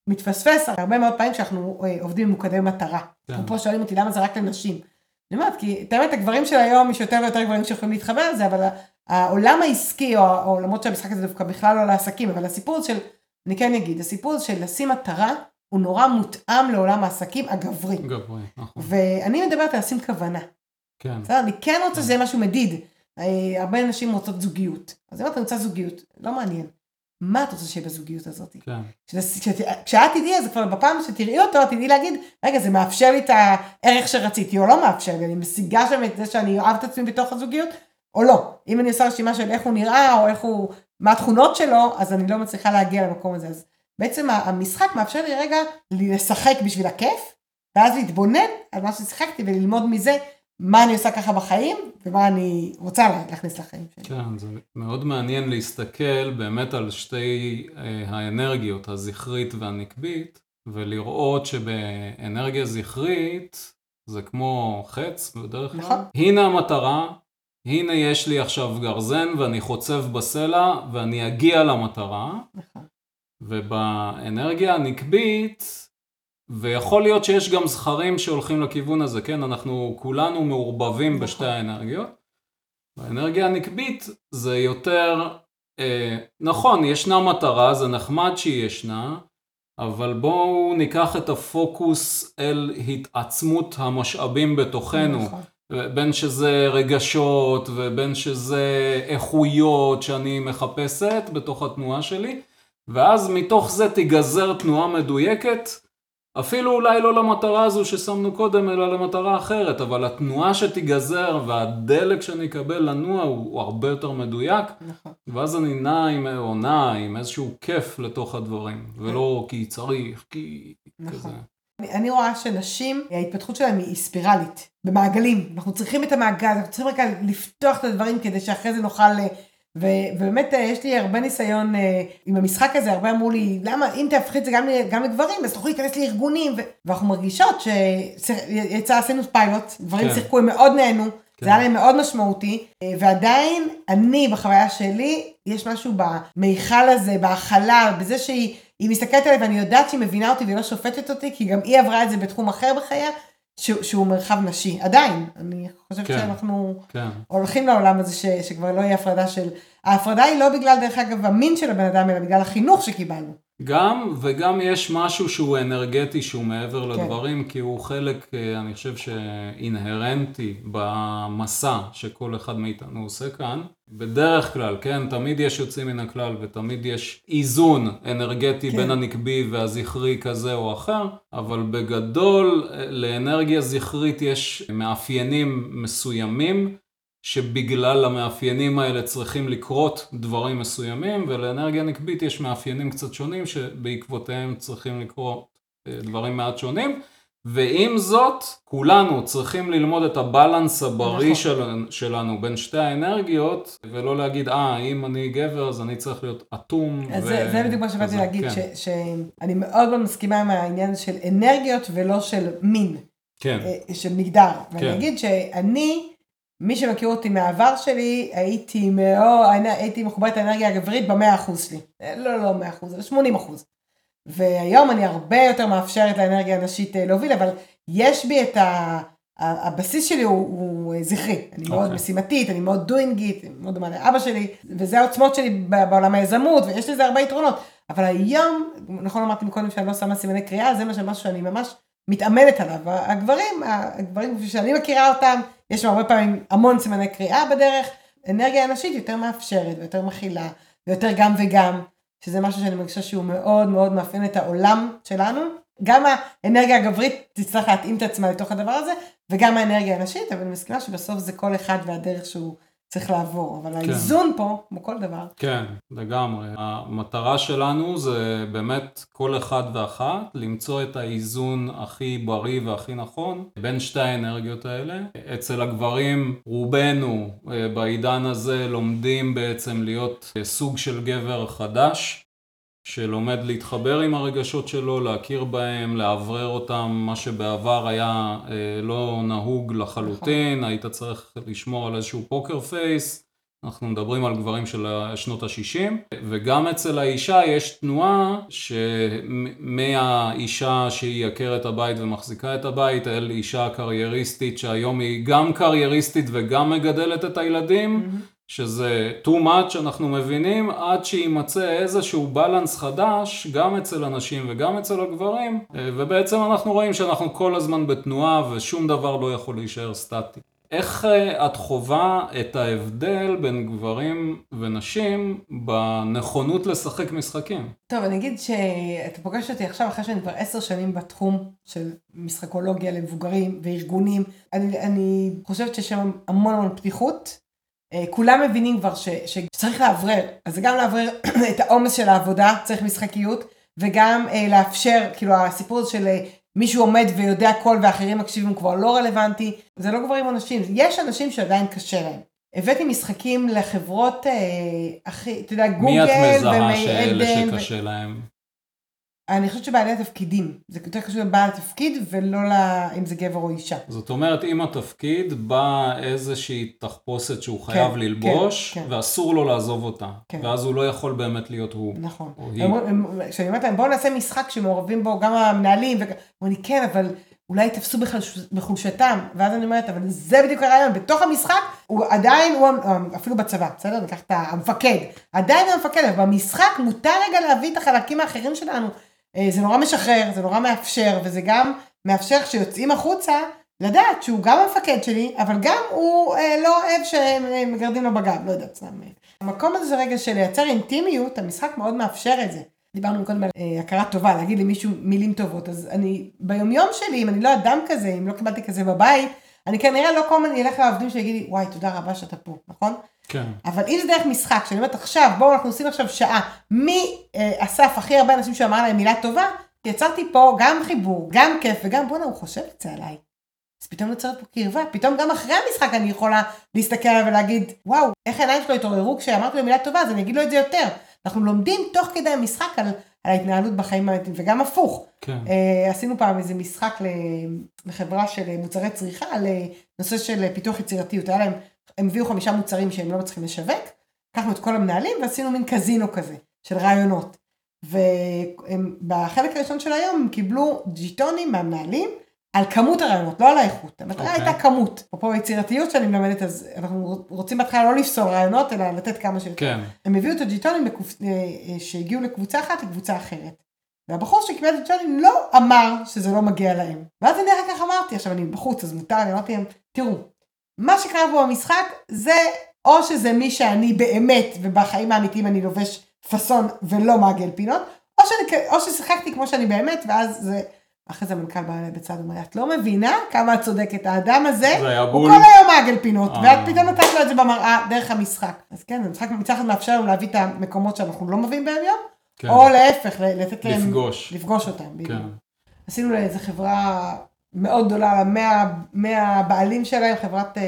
[SPEAKER 2] מתפספס הרבה מאוד פעמים כשאנחנו אה, עובדים ממוקדי מטרה. כן. פה שואלים אותי למה זה רק לנשים. אני אומרת, כי את האמת הגברים של היום יש יותר ויותר גברים שיכולים להתחבר לזה, אבל העולם העסקי, או העולמות של המשחק הזה דווקא בכלל לא לעסקים, אבל הסיפור של, אני כן אגיד, הסיפור של לשים מטרה, הוא נורא מותאם לעולם העסקים הגברי.
[SPEAKER 1] גברי, נכון.
[SPEAKER 2] ואני מדברת על לשים כוונה. כן. בסדר? אני כן רוצה כן. שזה יהיה משהו מדיד. אה, הרבה נשים רוצות זוגיות. אז אם אתה רוצה זוגיות, לא מעניין. מה את רוצה שיהיה בזוגיות הזאת? כן. כשאת תדעי, אז כבר בפעם שתראי אותו, תדעי להגיד, רגע, זה מאפשר לי את הערך שרציתי, או לא מאפשר לי, אני משיגה שם את זה שאני אוהב את עצמי בתוך הזוגיות, או לא. אם אני עושה רשימה של איך הוא נראה, או איך הוא, מה התכונות שלו, אז אני לא מצליחה להגיע למקום הזה. אז בעצם המשחק מאפשר לי רגע לשחק בשביל הכיף, ואז להתבונן על מה ששיחקתי וללמוד מזה מה אני עושה ככה בחיים, ומה אני רוצה להכניס לחיים שלי.
[SPEAKER 1] כן, זה מאוד מעניין להסתכל באמת על שתי אה, האנרגיות, הזכרית והנקבית, ולראות שבאנרגיה זכרית זה כמו חץ בדרך כלל. נכון. הנה המטרה, הנה יש לי עכשיו גרזן ואני חוצב בסלע ואני אגיע למטרה. נכון. ובאנרגיה הנקבית, ויכול להיות שיש גם זכרים שהולכים לכיוון הזה, כן? אנחנו כולנו מעורבבים נכון. בשתי האנרגיות. באנרגיה הנקבית זה יותר, אה, נכון, ישנה מטרה, זה נחמד שהיא ישנה, אבל בואו ניקח את הפוקוס אל התעצמות המשאבים בתוכנו. נכון. בין שזה רגשות ובין שזה איכויות שאני מחפשת בתוך התנועה שלי, ואז מתוך זה תיגזר תנועה מדויקת אפילו אולי לא למטרה הזו ששמנו קודם, אלא למטרה אחרת, אבל התנועה שתיגזר והדלק שאני אקבל לנוע הוא, הוא הרבה יותר מדויק, נכון. ואז אני נע עם, או נע עם איזשהו כיף לתוך הדברים, ולא כי צריך, כי נכון. כזה.
[SPEAKER 2] אני, רואה שנשים, ההתפתחות שלהם היא ספירלית, במעגלים. אנחנו צריכים את המעגל, אנחנו צריכים רק לפתוח את הדברים כדי שאחרי זה נוכל אה, ובאמת אה, יש לי הרבה ניסיון אה, עם המשחק הזה, הרבה אמרו לי, למה אם תהפכי את זה גם, גם לגברים, אז תוכלי להיכנס לארגונים, ו... ואנחנו מרגישות שיצא, עשינו פיילוט, גברים כן. שיחקו, הם מאוד נהנו, כן. זה היה להם מאוד משמעותי, אה, ועדיין אני בחוויה שלי, יש משהו במיכל הזה, בהכלה, בזה שהיא מסתכלת עליי ואני יודעת שהיא מבינה אותי והיא לא שופטת אותי, כי גם היא עברה את זה בתחום אחר בחייה, שהוא, שהוא מרחב נשי, עדיין, אני חושבת כן, שאנחנו כן. הולכים לעולם הזה ש, שכבר לא יהיה הפרדה של, ההפרדה היא לא בגלל דרך אגב המין של הבן אדם, אלא בגלל החינוך שקיבלנו.
[SPEAKER 1] גם, וגם יש משהו שהוא אנרגטי שהוא מעבר כן. לדברים, כי הוא חלק, אה, אני חושב שאינהרנטי במסע שכל אחד מאיתנו עושה כאן. בדרך כלל, כן, תמיד יש יוצאים מן הכלל ותמיד יש איזון אנרגטי כן. בין הנקבי והזכרי כזה או אחר, אבל בגדול לאנרגיה זכרית יש מאפיינים מסוימים. שבגלל המאפיינים האלה צריכים לקרות דברים מסוימים, ולאנרגיה נקבית יש מאפיינים קצת שונים שבעקבותיהם צריכים לקרות אה, דברים מעט שונים. ועם זאת, כולנו צריכים ללמוד את הבלנס הבריא נכון. של, שלנו בין שתי האנרגיות, ולא להגיד, אה, אם אני גבר אז אני צריך להיות אטום.
[SPEAKER 2] ו... זה, זה בדיוק מה שבאתי להגיד, כן. שאני מאוד מאוד מסכימה עם העניין של אנרגיות ולא של מין.
[SPEAKER 1] כן.
[SPEAKER 2] אה, של מגדר. כן. ואני אגיד שאני... מי שמכיר אותי מהעבר שלי, הייתי מאוד, הייתי מחוברת האנרגיה הגברית במאה אחוז שלי. לא, לא מאה אחוז, אלא שמונים אחוז. והיום אני הרבה יותר מאפשרת לאנרגיה הנשית אה, להוביל, אבל יש בי את ה... הבסיס שלי הוא, הוא זכרי, אני מאוד okay. אוקיי. משימתית, אני מאוד דוינגית, אני מאוד דומה לאבא שלי, וזה העוצמות שלי בעולם היזמות, ויש לזה הרבה יתרונות. אבל היום, נכון אמרתי מקודם שאני לא שמה סימני קריאה, זה משהו שאני ממש מתאמנת עליו. הגברים, הגברים כפי שאני מכירה אותם, יש שם הרבה פעמים המון סימני קריאה בדרך, אנרגיה אנשית יותר מאפשרת ויותר מכילה, ויותר גם וגם, שזה משהו שאני מרגישה שהוא מאוד מאוד מאפיין את העולם שלנו. גם האנרגיה הגברית תצטרך להתאים את עצמה לתוך הדבר הזה, וגם האנרגיה הנשית, אבל אני מסכימה שבסוף זה כל אחד והדרך שהוא צריך לעבור, אבל כן. האיזון פה, כמו כל דבר.
[SPEAKER 1] כן, לגמרי. המטרה שלנו זה באמת כל אחד ואחת למצוא את האיזון הכי בריא והכי נכון בין שתי האנרגיות האלה. אצל הגברים, רובנו אה, בעידן הזה לומדים בעצם להיות אה, סוג של גבר חדש. שלומד להתחבר עם הרגשות שלו, להכיר בהם, לאוורר אותם, מה שבעבר היה אה, לא נהוג לחלוטין, נכון. היית צריך לשמור על איזשהו פוקר פייס, אנחנו מדברים על גברים של שנות ה-60, וגם אצל האישה יש תנועה שמהאישה שהיא עקרת הבית ומחזיקה את הבית, אל אישה קרייריסטית שהיום היא גם קרייריסטית וגם מגדלת את הילדים. Mm-hmm. שזה too much אנחנו מבינים עד שיימצא איזשהו בלנס חדש גם אצל הנשים וגם אצל הגברים ובעצם אנחנו רואים שאנחנו כל הזמן בתנועה ושום דבר לא יכול להישאר סטטי. איך אה, את חווה את ההבדל בין גברים ונשים בנכונות לשחק משחקים?
[SPEAKER 2] טוב, אני אגיד שאתה פוגש אותי עכשיו אחרי שאני כבר עשר שנים בתחום של משחקולוגיה למבוגרים וארגונים. אני, אני חושבת שיש שם המון המון פתיחות אה, כולם מבינים כבר ש, שצריך לאוורר, אז זה גם לאוורר את העומס של העבודה, צריך משחקיות, וגם אה, לאפשר, כאילו הסיפור הזה של אה, מישהו עומד ויודע הכל ואחרים מקשיבים כבר לא רלוונטי, זה לא גברים או נשים, יש אנשים שעדיין קשה להם. הבאתי משחקים לחברות אה, הכי, אתה יודע, גוגל
[SPEAKER 1] ומי את מזהה שאלה שקשה להם?
[SPEAKER 2] אני חושבת שבעלי התפקידים, זה יותר קשור לבעל התפקיד ולא לה, אם זה גבר או אישה.
[SPEAKER 1] זאת אומרת, עם התפקיד באה איזושהי תחפושת שהוא כן, חייב ללבוש, כן, כן. ואסור לו לעזוב אותה. כן. ואז הוא לא יכול באמת להיות הוא.
[SPEAKER 2] נכון. כשאני אומרת להם, בואו נעשה משחק שמעורבים בו גם המנהלים, ואומרים לי, כן, אבל אולי תפסו בחולשתם, ואז אני אומרת, אבל זה בדיוק הרעיון, בתוך המשחק, הוא עדיין, הוא אפילו בצבא, בסדר? ניקח את המפקד, עדיין המפקד, אבל במשחק מותר רגע להביא את החלקים האחרים שלנו. אה, זה נורא משחרר, זה נורא מאפשר, וזה גם מאפשר כשיוצאים החוצה, לדעת שהוא גם המפקד שלי, אבל גם הוא אה, לא אוהב שמגרדים לו בגב, לא יודעת, סתם. המקום הזה זה רגע של לייצר אינטימיות, המשחק מאוד מאפשר את זה. דיברנו קודם על אה, הכרה טובה, להגיד למישהו מילים טובות, אז אני, ביומיום שלי, אם אני לא אדם כזה, אם לא קיבלתי כזה בבית, אני כנראה לא כל הזמן אלך לעובדים שיגיד לי, וואי, תודה רבה שאתה פה, נכון?
[SPEAKER 1] כן.
[SPEAKER 2] אבל אם זה דרך משחק, שאני אומרת עכשיו, בואו אנחנו עושים עכשיו שעה, מי אה, אסף הכי הרבה אנשים שאמר להם מילה טובה, יצרתי פה גם חיבור, גם כיף, וגם בואנה, הוא חושב את זה עליי. אז פתאום נוצרת פה קרבה, פתאום גם אחרי המשחק אני יכולה להסתכל עליו ולהגיד, וואו, איך העיניים שלו התעוררו כשאמרתי לו מילה טובה, אז אני אגיד לו את זה יותר. אנחנו לומדים תוך כדי המשחק על, על ההתנהלות בחיים האמיתיים, וגם הפוך.
[SPEAKER 1] כן.
[SPEAKER 2] Uh, עשינו פעם איזה משחק לחברה של מוצרי צריכה, על נושא של פיתוח יצירתיות. היה להם הם הביאו חמישה מוצרים שהם לא מצליחים לשווק, לקחנו את כל המנהלים ועשינו מין קזינו כזה, של רעיונות. ובחלק הראשון של היום הם קיבלו ג'יטונים מהמנהלים על כמות הרעיונות, לא על האיכות. המטרה okay.
[SPEAKER 1] אוקיי.
[SPEAKER 2] הייתה כמות. אפרופו יצירתיות שאני מלמדת, אז אנחנו רוצים בהתחלה לא לפסול רעיונות, אלא לתת כמה שיותר.
[SPEAKER 1] כן.
[SPEAKER 2] הם הביאו את הג'יטונים בקופ... אה, אה, שהגיעו לקבוצה אחת לקבוצה אחרת. והבחור שקיבל את הג'יטונים לא אמר שזה לא מגיע להם. ואז אני אחר כך אמרתי, עכשיו אני בחוץ, אז מותר, אני אמרתי להם, תראו, מה שקרה פה במשחק זה או שזה מי שאני באמת, ובחיים האמיתיים אני לובש פאסון ולא מעגל פינות, או, שאני, או ששיחקתי כמו שאני באמת, ואז זה... אחרי זה המנכ"ל בא אליי בצד ואומר, את לא מבינה כמה את צודקת, האדם הזה, הוא. כל היום מעגל פינות, אה. ואת פתאום נתת לו את זה במראה דרך המשחק. אז כן, המשחק מצד אחד מאפשר לנו להביא את המקומות שאנחנו לא מביאים בהם יום, כן. או להפך, לתת להם,
[SPEAKER 1] לפגוש,
[SPEAKER 2] לפגוש אותם. כן. עשינו לאיזה חברה מאוד גדולה, מהבעלים שלהם, חברת אה,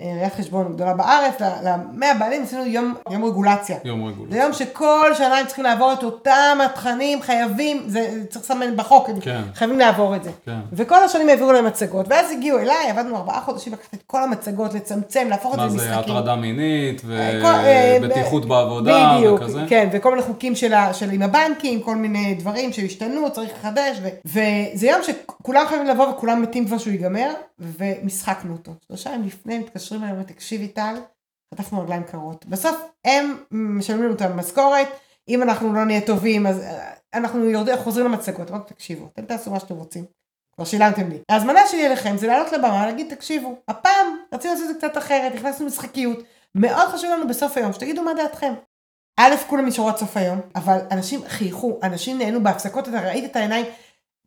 [SPEAKER 2] ראיית חשבון גדולה בארץ, למאה בעלים עשינו יום, יום רגולציה.
[SPEAKER 1] יום רגולציה.
[SPEAKER 2] זה יום שכל שנה הם צריכים לעבור את אותם התכנים, חייבים, זה צריך לסמן בחוק, הם
[SPEAKER 1] כן.
[SPEAKER 2] חייבים לעבור את זה.
[SPEAKER 1] כן.
[SPEAKER 2] וכל השנים העבירו להם מצגות, ואז הגיעו אליי, עבדנו ארבעה חודשים לקחת את כל המצגות, לצמצם, להפוך את זה
[SPEAKER 1] מה
[SPEAKER 2] למשחקים.
[SPEAKER 1] זה, הטרדה מינית
[SPEAKER 2] כל- אה,
[SPEAKER 1] ובטיחות בעבודה
[SPEAKER 2] בדיוק,
[SPEAKER 1] וכזה?
[SPEAKER 2] כן, וכל מיני חוקים של, של עם הבנקים, כל מיני דברים שהשתנו, צריך לחדש, ו, וזה יום שכולם חייבים לבוא וכולם מתים כבר שהוא ייגמר, ומשחקנו אותו. שלושה ימים לפני מתקשרים אומרים, תקשיבי טל, חטפנו רגליים קרות. בסוף הם משלמים לנו את המשכורת, אם אנחנו לא נהיה טובים, אז אה, אנחנו יורדים, חוזרים למצגות, אמרתי, תקשיבו, אתם תעשו מה שאתם רוצים. כבר שילמתם לי. ההזמנה שלי אליכם זה לעלות לבמה, להגיד, תקשיבו, הפעם רצינו לעשות את זה קצת אחרת, הכנסנו משחקיות. מאוד חשוב לנו בסוף היום, שתגידו מה דעתכם. א', כולם נשארו עד סוף היום, אבל אנשים חייכו, אנשים נהנו בהפסקות, אתה ראית את העיניים,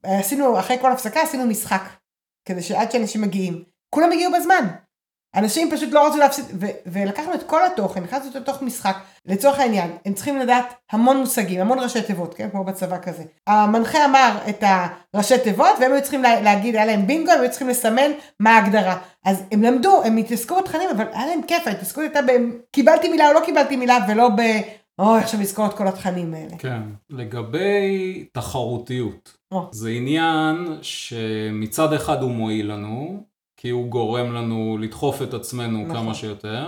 [SPEAKER 2] עשינו, אחרי כל הפסקה עשינו משחק, כדי שעד שאנשים מגיעים, כולם הגיעו בזמן. אנשים פשוט לא רצו להפסיד, ו- ולקחנו את כל התוכן, הכנסנו אותו לתוך משחק, לצורך העניין, הם צריכים לדעת המון מושגים, המון ראשי תיבות, כן, כמו בצבא כזה. המנחה אמר את הראשי תיבות, והם היו צריכים לה, להגיד, היה להם בינגו, הם היו צריכים לסמן מה ההגדרה. אז הם למדו, הם התעסקו בתכנים, אבל היה להם כיף, ההתעסקות הייתה ב... קיבלתי מילה או לא קיבלתי מילה, ולא ב... אוי, עכשיו לזכור את כל התכנים האלה.
[SPEAKER 1] כן. לגבי תחרותיות,
[SPEAKER 2] או.
[SPEAKER 1] זה עניין שמצד אחד הוא מועיל לנו, כי הוא גורם לנו לדחוף את עצמנו
[SPEAKER 2] נכון.
[SPEAKER 1] כמה שיותר.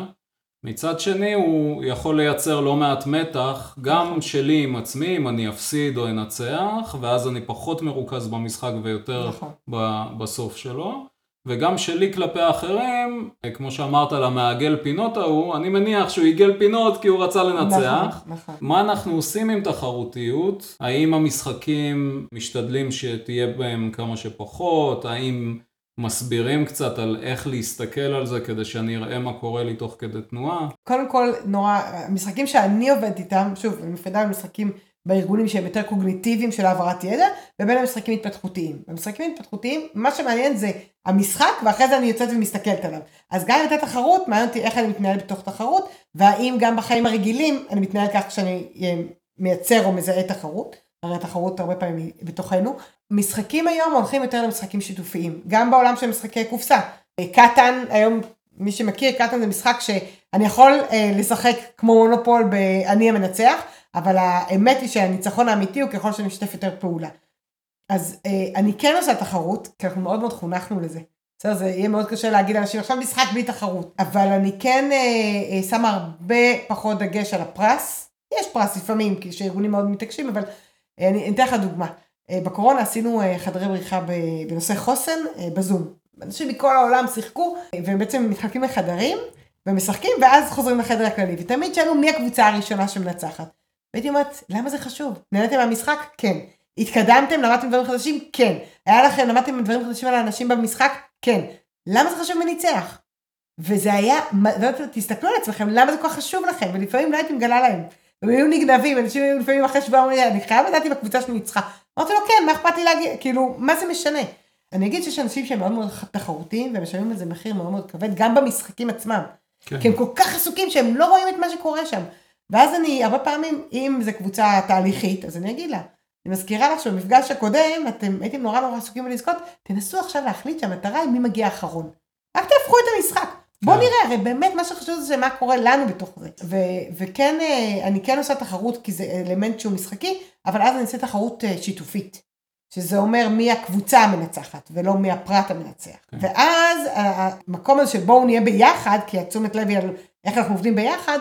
[SPEAKER 1] מצד שני הוא יכול לייצר לא מעט מתח, גם
[SPEAKER 2] נכון.
[SPEAKER 1] שלי עם עצמי, אם אני אפסיד או אנצח, ואז אני פחות מרוכז במשחק ויותר
[SPEAKER 2] נכון.
[SPEAKER 1] ב- בסוף שלו. וגם שלי כלפי האחרים, כמו שאמרת על המעגל פינות ההוא, אני מניח שהוא עיגל פינות כי הוא רצה לנצח.
[SPEAKER 2] נכון, נכון.
[SPEAKER 1] מה אנחנו עושים עם תחרותיות? האם המשחקים משתדלים שתהיה בהם כמה שפחות? האם מסבירים קצת על איך להסתכל על זה כדי שאני אראה מה קורה לי תוך כדי תנועה?
[SPEAKER 2] קודם כל, נורא, המשחקים שאני עובדת איתם, שוב, אני מפרידה בין משחקים בארגונים שהם יותר קוגניטיביים של העברת ידע, ובין המשחקים התפתחותיים. במשחקים התפתחותיים, מה שמעניין זה המשחק, ואחרי זה אני יוצאת ומסתכלת עליו. אז גם אם הייתה תחרות, מעניין אותי איך אני מתנהל בתוך תחרות, והאם גם בחיים הרגילים אני מתנהל כך כשאני אה, מייצר או מזהה תחרות. הרי התחרות הרבה פעמים היא בתוכנו. משחקים היום הולכים יותר למשחקים שיתופיים, גם בעולם של משחקי קופסה. אה, קטן, היום מי שמכיר, קטן זה משחק שאני יכול אה, לשחק כמו מונופול ב"אני המנצח", אבל האמת היא שהניצחון האמיתי הוא ככל שאני משתף יותר פעולה. אז אה, אני כן עושה תחרות, כי אנחנו מאוד מאוד חונכנו לזה. בסדר, זה יהיה מאוד קשה להגיד לאנשים, עכשיו משחק בלי תחרות. אבל אני כן אה, אה, שמה הרבה פחות דגש על הפרס. יש פרס לפעמים, כי שארגונים מאוד מתעקשים, אבל אני אני אתן לך דוגמה. אה, בקורונה עשינו אה, חדרי בריחה בנושא חוסן אה, בזום. אנשים מכל העולם שיחקו, אה, והם בעצם מתחלקים לחדרים, ומשחקים, ואז חוזרים לחדר הכללי. ותמיד שאלו מי הקבוצה הראשונה שמנצחת. והייתי אומרת, למה זה חשוב? נהניתם מהמשחק? כן. התקדמתם? למדתם דברים חדשים? כן. היה לכם, למדתם דברים חדשים על האנשים במשחק? כן. למה זה חשוב מי? וזה היה, לא תסתכלו על עצמכם, למה זה כל כך חשוב לכם? ולפעמים לא הייתי מגלה להם. הם היו נגנבים, אנשים היו לפעמים אחרי שבוע אומרים, אני חייב לדעת אם הקבוצה שלי ניצחה. אמרתי לו, כן, מה אכפת לי להגיד, כאילו, מה זה משנה? אני אגיד שיש אנשים שהם מאוד מאוד תחרותיים, והם משלמים על זה מחיר מאוד מאוד כבד, גם במשחקים עצמם.
[SPEAKER 1] כן.
[SPEAKER 2] כי הם כל כך עסוקים שהם לא רואים את מה שקורה שם. ואז אני, הרבה פעמים, אם זו קבוצה תהליכית, אז אני אגיד לה, אני מזכירה לך שבמפגש הקודם, אתם הייתם נורא נורא עסוקים בלזכות, תנסו עכשיו להחליט שהמטרה היא מי מגיע אחרון. רק תהפכו את המשחק. בוא
[SPEAKER 1] כן.
[SPEAKER 2] נראה, הרי באמת מה שחשוב זה מה קורה לנו בתוך זה. ו- וכן, אה, אני כן עושה תחרות כי זה אלמנט שהוא משחקי, אבל אז אני עושה תחרות אה, שיתופית. שזה אומר מי הקבוצה המנצחת, ולא מי הפרט המנצח.
[SPEAKER 1] כן.
[SPEAKER 2] ואז המקום הזה שבואו נהיה ביחד, כי התשומת לב היא על איך אנחנו עובדים ביחד,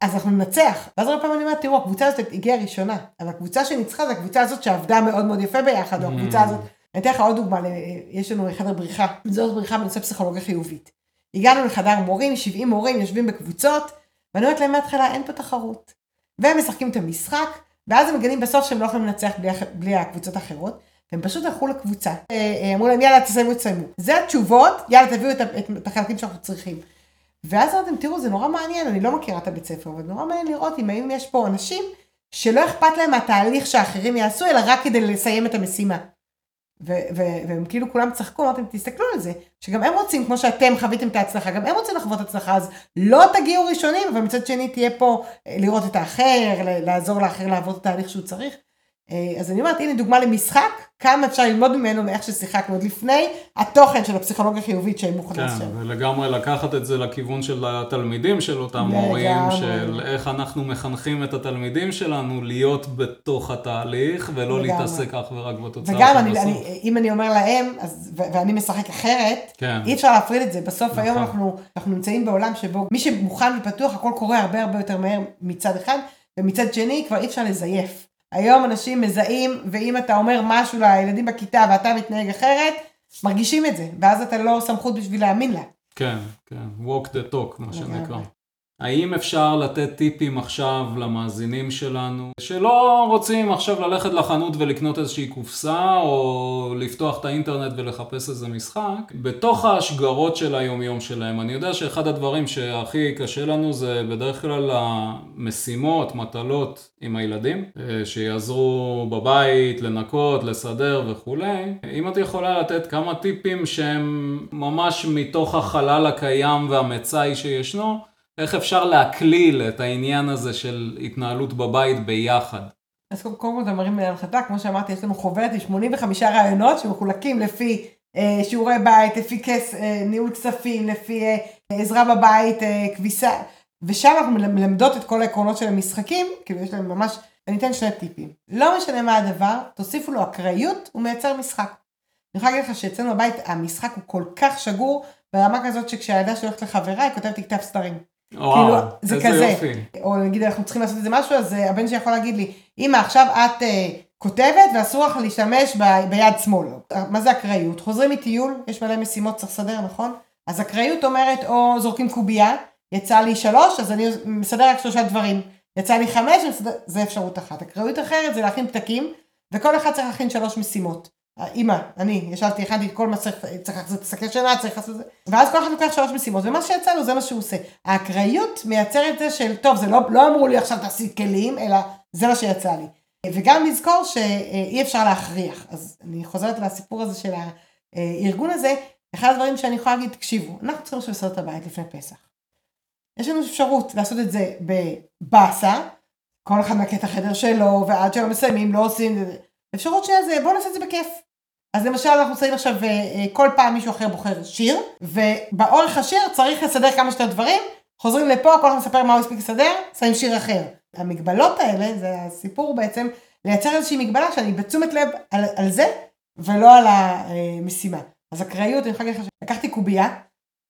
[SPEAKER 2] אז אנחנו ננצח. ואז הרבה פעמים אני אומרת, תראו, הקבוצה הזאת הגיעה ראשונה, אבל הקבוצה שניצחה זה הקבוצה הזאת שעבדה מאוד מאוד יפה ביחד, או הקבוצה
[SPEAKER 1] Mm.
[SPEAKER 2] הזאת. אני אתן לך עוד דוגמה, יש לנו חדר בריחה, זאת בריחה בנושא פסיכולוגיה חיובית. הגענו לחדר מורים, 70 מורים יושבים בקבוצות, ואני אומרת להם מההתחלה, אין פה תחרות. והם משחקים את המשחק, ואז הם מגלים בסוף שהם לא יכולים לנצח בלי, בלי הקבוצות האחרות, והם פשוט הלכו לקבוצה. אה, אה, אמרו להם, יאללה, תסיימו, תסיימו. זה התשובות, יאללה, תביאו את, את, את החלקים שאנחנו צריכים. ואז אמרתם, תראו, זה נורא מעניין, אני לא מכירה את הבית ספר, אבל נורא מעניין לראות אם האם יש פה אנשים שלא אכפת להם מהתהליך שהאחרים יעשו, אלא רק כדי לסיים את המשימה. והם כאילו כולם צחקו, אמרתם, תסתכלו על זה, שגם הם רוצים, כמו שאתם חוויתם את ההצלחה, גם הם רוצים לחוות הצלחה, אז לא תגיעו ראשונים, אבל מצד שני תהיה פה אה, לראות את האחר, לעזור לאחר לעבור את התהליך שהוא צריך. אה, אז אני אומרת, הנה דוגמה למשחק, כמה אפשר ללמוד ממנו מאיך ששיחקנו עוד לפני התוכן של הפסיכולוגיה החיובית שהם מוכנים
[SPEAKER 1] כן. ולגמרי לקחת את זה לכיוון של התלמידים של אותם. מורים, של איך אנחנו מחנכים את התלמידים שלנו להיות בתוך התהליך, ולא
[SPEAKER 2] לגמרי.
[SPEAKER 1] להתעסק אך ורק בתוצאה
[SPEAKER 2] וגם,
[SPEAKER 1] של
[SPEAKER 2] אני,
[SPEAKER 1] בסוף.
[SPEAKER 2] אני, אם אני אומר להם, אז, ו- ואני משחק אחרת,
[SPEAKER 1] כן.
[SPEAKER 2] אי אפשר להפריד את זה. בסוף
[SPEAKER 1] נכון.
[SPEAKER 2] היום אנחנו, אנחנו נמצאים בעולם שבו מי שמוכן ופתוח, הכל קורה הרבה הרבה יותר מהר מצד אחד, ומצד שני כבר אי אפשר לזייף. היום אנשים מזהים, ואם אתה אומר משהו לילדים בכיתה ואתה מתנהג אחרת, מרגישים את זה, ואז אתה לא סמכות בשביל להאמין לה.
[SPEAKER 1] כן, כן, walk the talk, מה. שנקרא. האם אפשר לתת טיפים עכשיו למאזינים שלנו, שלא רוצים עכשיו ללכת לחנות ולקנות איזושהי קופסה, או לפתוח את האינטרנט ולחפש איזה משחק, בתוך ההשגרות של היומיום שלהם. אני יודע שאחד הדברים שהכי קשה לנו זה בדרך כלל המשימות, מטלות עם הילדים, אה, שיעזרו בבית, לנקות, לסדר וכולי. אם את יכולה לתת כמה טיפים שהם ממש מתוך החלל הקיים והמצאי שישנו, איך אפשר להקליל את העניין הזה של התנהלות בבית ביחד?
[SPEAKER 2] אז קודם כל אתה מרים להנחתה, כמו שאמרתי, יש לנו חוברת עם 85 רעיונות שמחולקים לפי אה, שיעורי בית, לפי כס, אה, ניהול כספים, לפי אה, עזרה בבית, אה, כביסה, ושם אנחנו מל- מלמדות את כל העקרונות של המשחקים, כאילו יש להם ממש, אני אתן שני טיפים. לא משנה מה הדבר, תוסיפו לו אקראיות, הוא מייצר משחק. אני יכולה להגיד לך שאצלנו בבית המשחק הוא כל כך שגור, ברמה כזאת שכשהילדה שלי הולכת לחברה היא כותבת לי כתב סתרים.
[SPEAKER 1] וואו,
[SPEAKER 2] זה
[SPEAKER 1] איזה
[SPEAKER 2] כזה.
[SPEAKER 1] יופי.
[SPEAKER 2] או נגיד אנחנו צריכים לעשות איזה משהו, אז אה, הבן שלי יכול להגיד לי, אמא עכשיו את אה, כותבת ואסור לך להשתמש ב, ביד שמאל. מה זה אקראיות? חוזרים מטיול, יש מלא משימות צריך לסדר, נכון? אז אקראיות אומרת או זורקים קובייה, יצא לי שלוש, אז אני מסדר רק שלושה דברים. יצא לי חמש, מסדר... זה אפשרות אחת. אקראיות אחרת זה להכין פתקים, וכל אחד צריך להכין שלוש משימות. אמא, אני ישבתי, הכנתי את כל מה שצריך, צריך לעשות את השקי שינה, צריך לעשות את זה, ואז כל אחד לוקח שלוש משימות, ומה שיצא לו זה מה שהוא עושה. האקראיות מייצרת זה של, טוב, זה לא, לא אמרו לי עכשיו תעשי כלים, אלא זה מה שיצא לי. וגם לזכור שאי אפשר להכריח. אז אני חוזרת לסיפור הזה של הארגון הזה, אחד הדברים שאני יכולה להגיד, תקשיבו, אנחנו צריכים עכשיו לסדר את הבית לפני פסח. יש לנו אפשרות לעשות את זה בבאסה, כל אחד מנקה את החדר שלו, ועד שלא מסיימים, לא עושים את זה. אפשרות שנייה זה, בואו נעשה את זה בכיף. אז למשל אנחנו שמים עכשיו, אה, אה, כל פעם מישהו אחר בוחר שיר, ובאורך השיר צריך לסדר כמה שיותר דברים, חוזרים לפה, כל אחד מספר מה הוא הספיק לסדר, שמים שיר אחר. המגבלות האלה, זה הסיפור בעצם, לייצר איזושהי מגבלה שאני בתשומת לב על, על זה, ולא על המשימה. אז אקראיות, אני יכולה להגיד לך שלקחתי קובייה,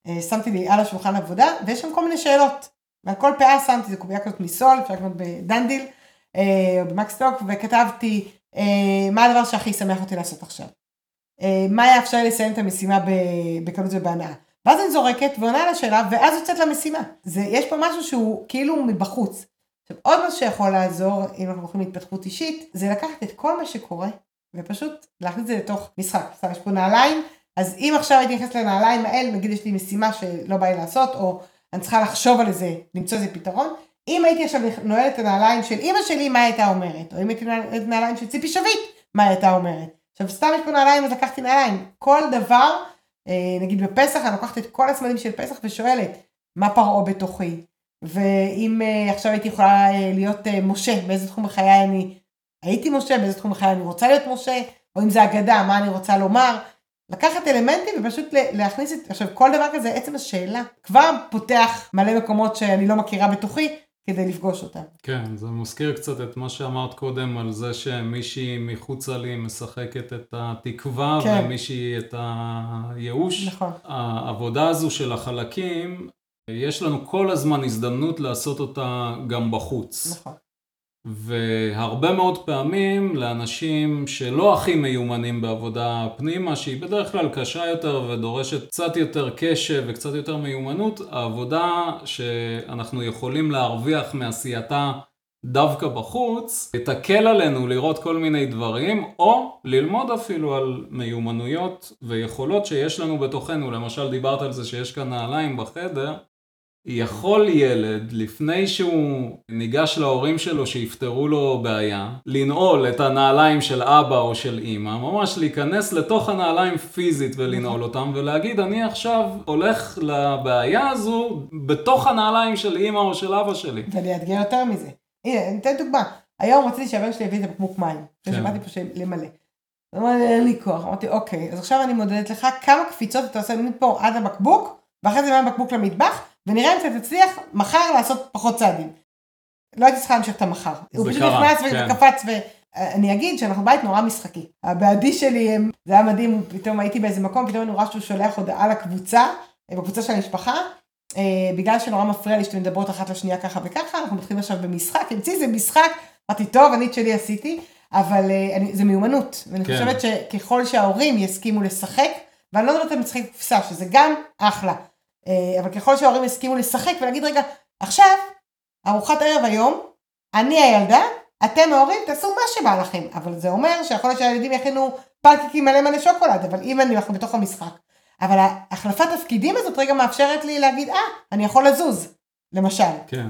[SPEAKER 2] אה, שמתי לי על השולחן עבודה, ויש שם כל מיני שאלות. ועל כל פאה שמתי, זו קובייה כזאת מסול, אפשר לקנות בדנדיל, או במקסטוק, וכתבתי מה הדבר שהכי ישמח אותי לעשות עכשיו. אה, מה היה אפשר לסיים את המשימה בקלות ובהנאה. ואז אני זורקת ועונה על השאלה, ואז יוצאת למשימה. זה, יש פה משהו שהוא כאילו מבחוץ. עכשיו, עוד משהו שיכול לעזור, אם אנחנו הולכים להתפתחות אישית, זה לקחת את כל מה שקורה, ופשוט להכניס את זה לתוך משחק. סתם, יש פה נעליים, אז אם עכשיו הייתי נכנסת לנעליים האלה, נגיד יש לי משימה שלא בא לי לעשות, או אני צריכה לחשוב על איזה, למצוא איזה פתרון, אם הייתי עכשיו נועלת את הנעליים של אימא שלי, מה הייתה אומרת? או אם הייתי נועלת את הנעליים של ציפי שביט, מה הייתה אומרת? עכשיו סתם יש פה נעליים, אז לקחתי נעליים. כל דבר, אה, נגיד בפסח, אני לוקחת את כל הסמלים של פסח ושואלת, מה פרעה בתוכי? ואם אה, עכשיו הייתי יכולה אה, להיות משה, באיזה תחום בחיי אני הייתי משה, באיזה תחום בחיי אני רוצה להיות משה, או אם זה אגדה, מה אני רוצה לומר. לקחת אלמנטים ופשוט להכניס את, עכשיו כל דבר כזה, עצם השאלה, כבר פותח מלא מקומות שאני לא מכירה בתוכי, כדי לפגוש אותם.
[SPEAKER 1] כן, זה מזכיר קצת את מה שאמרת קודם על זה שמישהי מחוצה לי משחקת את התקווה
[SPEAKER 2] כן.
[SPEAKER 1] ומישהי את הייאוש.
[SPEAKER 2] נכון.
[SPEAKER 1] העבודה הזו של החלקים, יש לנו כל הזמן הזדמנות לעשות אותה גם בחוץ.
[SPEAKER 2] נכון.
[SPEAKER 1] והרבה מאוד פעמים לאנשים שלא הכי מיומנים בעבודה פנימה, שהיא בדרך כלל קשה יותר ודורשת קצת יותר קשב וקצת יותר מיומנות, העבודה שאנחנו יכולים להרוויח מעשייתה דווקא בחוץ, תקל עלינו לראות כל מיני דברים, או ללמוד אפילו על מיומנויות ויכולות שיש לנו בתוכנו. למשל, דיברת על זה שיש כאן נעליים בחדר. יכול ילד, לפני שהוא ניגש להורים שלו שיפתרו לו בעיה, לנעול את הנעליים של אבא או של אימא, ממש להיכנס לתוך הנעליים פיזית ולנעול אותם ולהגיד, אני עכשיו הולך לבעיה הזו בתוך הנעליים של אימא או של אבא שלי.
[SPEAKER 2] ואני אאתגר יותר מזה. הנה, אני אתן דוגמה. היום רציתי שהבן שלי יביא את הבקבוק מים,
[SPEAKER 1] כן.
[SPEAKER 2] שבאתי פה של- למלא. הוא אמר לי, אין לי כוח, אמרתי, אוקיי, אז עכשיו אני מודדת לך כמה קפיצות אתה עושה מפה עד הבקבוק, ואחרי זה מהבקבוק למטבח, ונראה אם אתה תצליח מחר לעשות פחות צעדים. לא הייתי צריכה להמשיך את המחר. הוא פשוט נכנס
[SPEAKER 1] כן.
[SPEAKER 2] וקפץ, ואני אגיד שאנחנו בית נורא משחקי. הבעדי שלי, הם- זה היה מדהים, פתאום הייתי באיזה מקום, פתאום אני רואה שהוא שולח הודעה לקבוצה, אה, בקבוצה של המשפחה, אה, בגלל שנורא מפריע לי שאתן מדברות אחת לשנייה ככה וככה, אנחנו מתחילים עכשיו במשחק, המציא איזה משחק, אמרתי, טוב, אני את שלי עשיתי, אבל אה, אני, זה מיומנות, ואני
[SPEAKER 1] כן.
[SPEAKER 2] חושבת שככל שההורים יסכימו לשחק, ואני לא מדברת על משחק קופסה, שזה גם אחלה, אבל ככל שההורים יסכימו לשחק ולהגיד, רגע, עכשיו, ארוחת ערב היום, אני הילדה, אתם ההורים, תעשו מה שבא לכם, אבל זה אומר שיכול להיות שהילדים יכינו פנקקים מלא מלא שוקולד, אבל אם אני אנחנו בתוך המשחק. אבל החלפת תפקידים הזאת רגע מאפשרת לי להגיד, אה, אני יכול לזוז, למשל.
[SPEAKER 1] כן.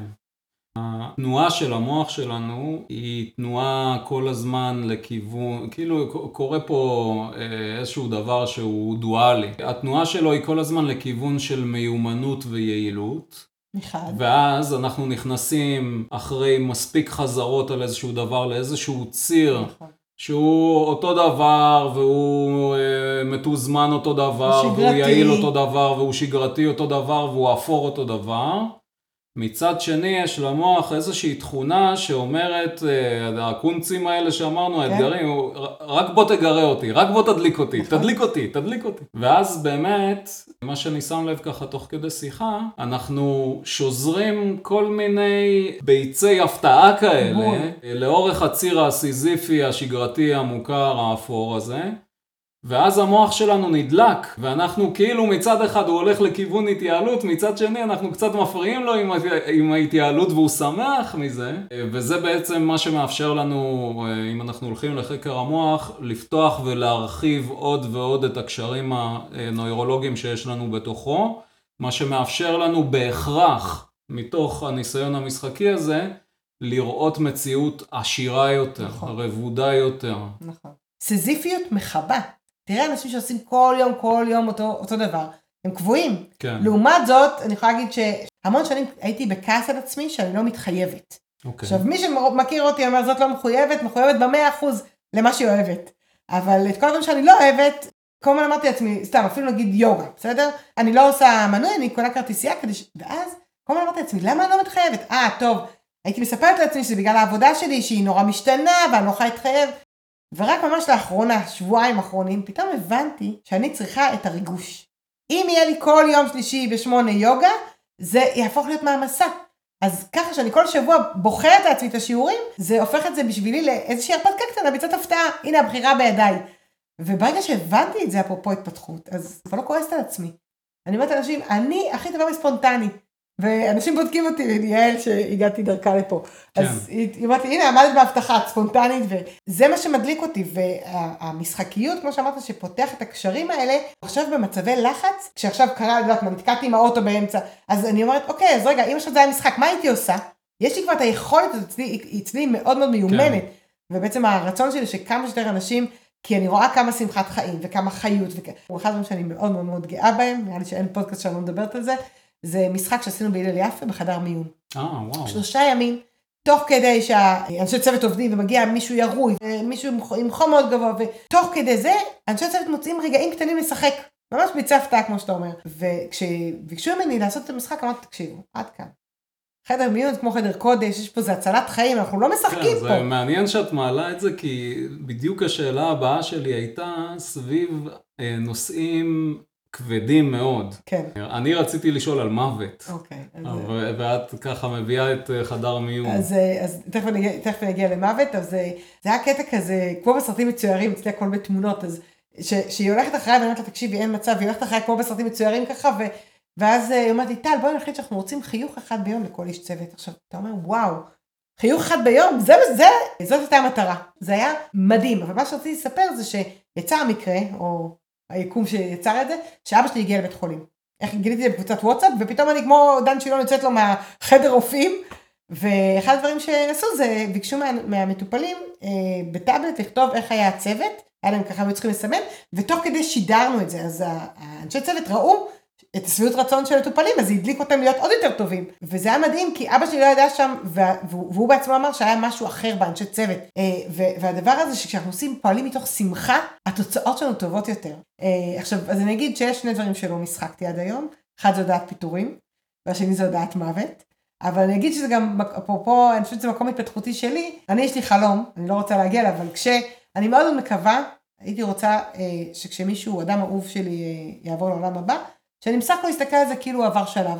[SPEAKER 1] התנועה של המוח שלנו היא תנועה כל הזמן לכיוון, כאילו קורה פה אה, איזשהו דבר שהוא דואלי. התנועה שלו היא כל הזמן לכיוון של מיומנות ויעילות.
[SPEAKER 2] מחד.
[SPEAKER 1] ואז אנחנו נכנסים אחרי מספיק חזרות על איזשהו דבר לאיזשהו ציר
[SPEAKER 2] נכון.
[SPEAKER 1] שהוא אותו דבר והוא אה, מתוזמן אותו דבר
[SPEAKER 2] הוא
[SPEAKER 1] והוא
[SPEAKER 2] שגרתי.
[SPEAKER 1] יעיל אותו דבר והוא שגרתי אותו דבר והוא אפור אותו דבר. מצד שני יש למוח איזושהי תכונה שאומרת אה, הקונצים האלה שאמרנו
[SPEAKER 2] כן.
[SPEAKER 1] האתגרים רק בוא תגרה אותי רק בוא תדליק אותי
[SPEAKER 2] נכון.
[SPEAKER 1] תדליק אותי תדליק אותי ואז באמת מה שאני שם לב ככה תוך כדי שיחה אנחנו שוזרים כל מיני ביצי הפתעה כאלה
[SPEAKER 2] בול.
[SPEAKER 1] לאורך הציר הסיזיפי השגרתי המוכר האפור הזה ואז המוח שלנו נדלק, ואנחנו כאילו מצד אחד הוא הולך לכיוון התייעלות, מצד שני אנחנו קצת מפריעים לו עם, עם ההתייעלות והוא שמח מזה, וזה בעצם מה שמאפשר לנו, אם אנחנו הולכים לחקר המוח, לפתוח ולהרחיב עוד ועוד את הקשרים הנוירולוגיים שיש לנו בתוכו, מה שמאפשר לנו בהכרח, מתוך הניסיון המשחקי הזה, לראות מציאות עשירה יותר,
[SPEAKER 2] נכון.
[SPEAKER 1] רבודה יותר.
[SPEAKER 2] נכון. סיזיפיות מכבה. תראה אנשים שעושים כל יום, כל יום אותו, אותו דבר. הם קבועים.
[SPEAKER 1] כן,
[SPEAKER 2] לעומת זאת, אני יכולה להגיד שהמון שנים הייתי בכעס על עצמי שאני לא מתחייבת.
[SPEAKER 1] אוקיי.
[SPEAKER 2] עכשיו, מי שמכיר אותי אומר, זאת לא מחויבת, מחויבת במאה אחוז למה שהיא אוהבת. אבל את כל הדברים שאני לא אוהבת, כל הזמן אמרתי לעצמי, סתם, אפילו נגיד יוגה, בסדר? אני לא עושה מנוי, אני קונה כרטיסייה כדי ש... ואז, כל הזמן אמרתי לעצמי, למה אני לא מתחייבת? אה, טוב, הייתי מספרת לעצמי שזה בגלל העבודה שלי, שהיא נורא משתנה, ואני לא יכולה להתחייב. ורק ממש לאחרונה, שבועיים אחרונים, פתאום הבנתי שאני צריכה את הריגוש. אם יהיה לי כל יום שלישי בשמונה יוגה, זה יהפוך להיות מעמסה. אז ככה שאני כל שבוע בוחרת לעצמי את השיעורים, זה הופך את זה בשבילי לאיזושהי הרפתקה קטנה, ביצת הפתעה, הנה הבחירה בידיי. וברגע שהבנתי את זה, אפרופו התפתחות, אז כבר לא כועסת על עצמי. אני אומרת לאנשים, אני הכי טובה מספונטני. ואנשים בודקים אותי, יעל שהגעתי דרכה לפה.
[SPEAKER 1] כן.
[SPEAKER 2] אז היא אומרת לי, הנה עמדת בהבטחה, את ספונטנית, וזה מה שמדליק אותי. והמשחקיות, כמו שאמרת, שפותח את הקשרים האלה, עכשיו במצבי לחץ, כשעכשיו קרה, את יודעת נתקעתי עם האוטו באמצע, אז אני אומרת, אוקיי, אז רגע, אם עכשיו זה היה משחק, מה הייתי עושה? יש לי כבר את היכולת הזאת, אצלי, אצלי מאוד מאוד מיומנת. ובעצם הרצון שלי שכמה שיותר אנשים, כי אני רואה כמה שמחת חיים וכמה חיות, וכ- הוא אחד הדברים שאני מאוד מאוד מאוד גאה בהם, נראה לי שאין פודקאסט שאני לא מדברת על זה, זה משחק שעשינו בהלל יפה בחדר מיון.
[SPEAKER 1] אה, וואו.
[SPEAKER 2] שלושה ימים, תוך כדי שהאנשי צוות עובדים ומגיע מישהו ירוי, מישהו עם, חום מאוד גבוה, ותוך כדי זה, אנשי צוות מוצאים רגעים קטנים לשחק. ממש הפתעה, כמו שאתה אומר. וכשביקשו ממני לעשות את המשחק, אמרתי, תקשיבו, עד כאן. חדר מיון זה כמו חדר קודש, יש פה זה הצלת חיים, אנחנו לא משחקים
[SPEAKER 1] כן,
[SPEAKER 2] פה.
[SPEAKER 1] זה מעניין שאת מעלה את זה, כי בדיוק השאלה הבאה שלי הייתה סביב אה, נושאים כבדים מאוד.
[SPEAKER 2] כן,
[SPEAKER 1] אני רציתי לשאול על מוות,
[SPEAKER 2] אוקיי. אז,
[SPEAKER 1] ו- ואת ככה מביאה את אה, חדר מיון.
[SPEAKER 2] אז, אה, אז תכף, אני, תכף אני אגיע למוות, אז אה, זה היה קטע כזה, כמו בסרטים מצוירים, אצלי הכל בתמונות, אז ש, שהיא הולכת אחריי ואני אומרת לה, תקשיבי, אין מצב, היא הולכת אחריי כמו בסרטים מצוירים ככה, ו, ואז היא אומרת לי, טל, בואי נחליט שאנחנו רוצים חיוך אחד ביום לכל איש צוות. עכשיו, אתה אומר, וואו, חיוך אחד ביום, זה, זה, זאת הייתה המטרה. זה היה מדהים, אבל מה שרציתי לספר זה שיצא המקרה, או היקום שיצר את זה, שאבא שלי הגיע לבית חולים. איך גיליתי את זה בקבוצת וואטסאפ, ופתאום אני כמו דן שילון יוצאת לו מהחדר רופאים, ואחד הדברים שעשו זה, ביקשו מה, מהמטופלים אה, בטאבלט לכתוב איך היה הצוות, היה להם ככה, היו צריכים לסמן, ותוך כדי שידרנו את זה, אז האנשי צוות ראו את השביעות רצון של מטופלים, אז זה הדליק אותם להיות עוד יותר טובים. וזה היה מדהים, כי אבא שלי לא ידע שם, והוא, והוא בעצמו אמר שהיה משהו אחר באנשי צוות. והדבר הזה שכשאנחנו עושים, פועלים מתוך שמחה, התוצאות שלנו טובות יותר. עכשיו, אז אני אגיד שיש שני דברים שלא משחקתי עד היום. אחד זה הודעת פיטורים, והשני זה הודעת מוות. אבל אני אגיד שזה גם, אפרופו, אני חושבת שזה מקום התפתחותי שלי, אני יש לי חלום, אני לא רוצה להגיע אליו, אבל כשאני מאוד מאוד מקווה, הייתי רוצה אה, שכשמישהו, אדם אהוב שלי, אה, יעבור לעולם הבא, שאני בסך הכל אסתכל על זה כאילו הוא עבר שלב.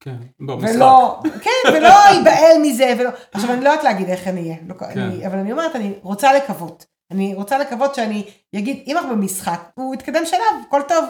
[SPEAKER 1] כן, במשחק.
[SPEAKER 2] ולא, כן, ולא ייבהל מזה, ולא, עכשיו אני לא יודעת להגיד איך אני אהיה, לא, כן. אני, אבל אני אומרת, אני רוצה לקוות. אני רוצה לקוות שאני אגיד, אם אנחנו במשחק, הוא יתקדם שלב, הכל טוב.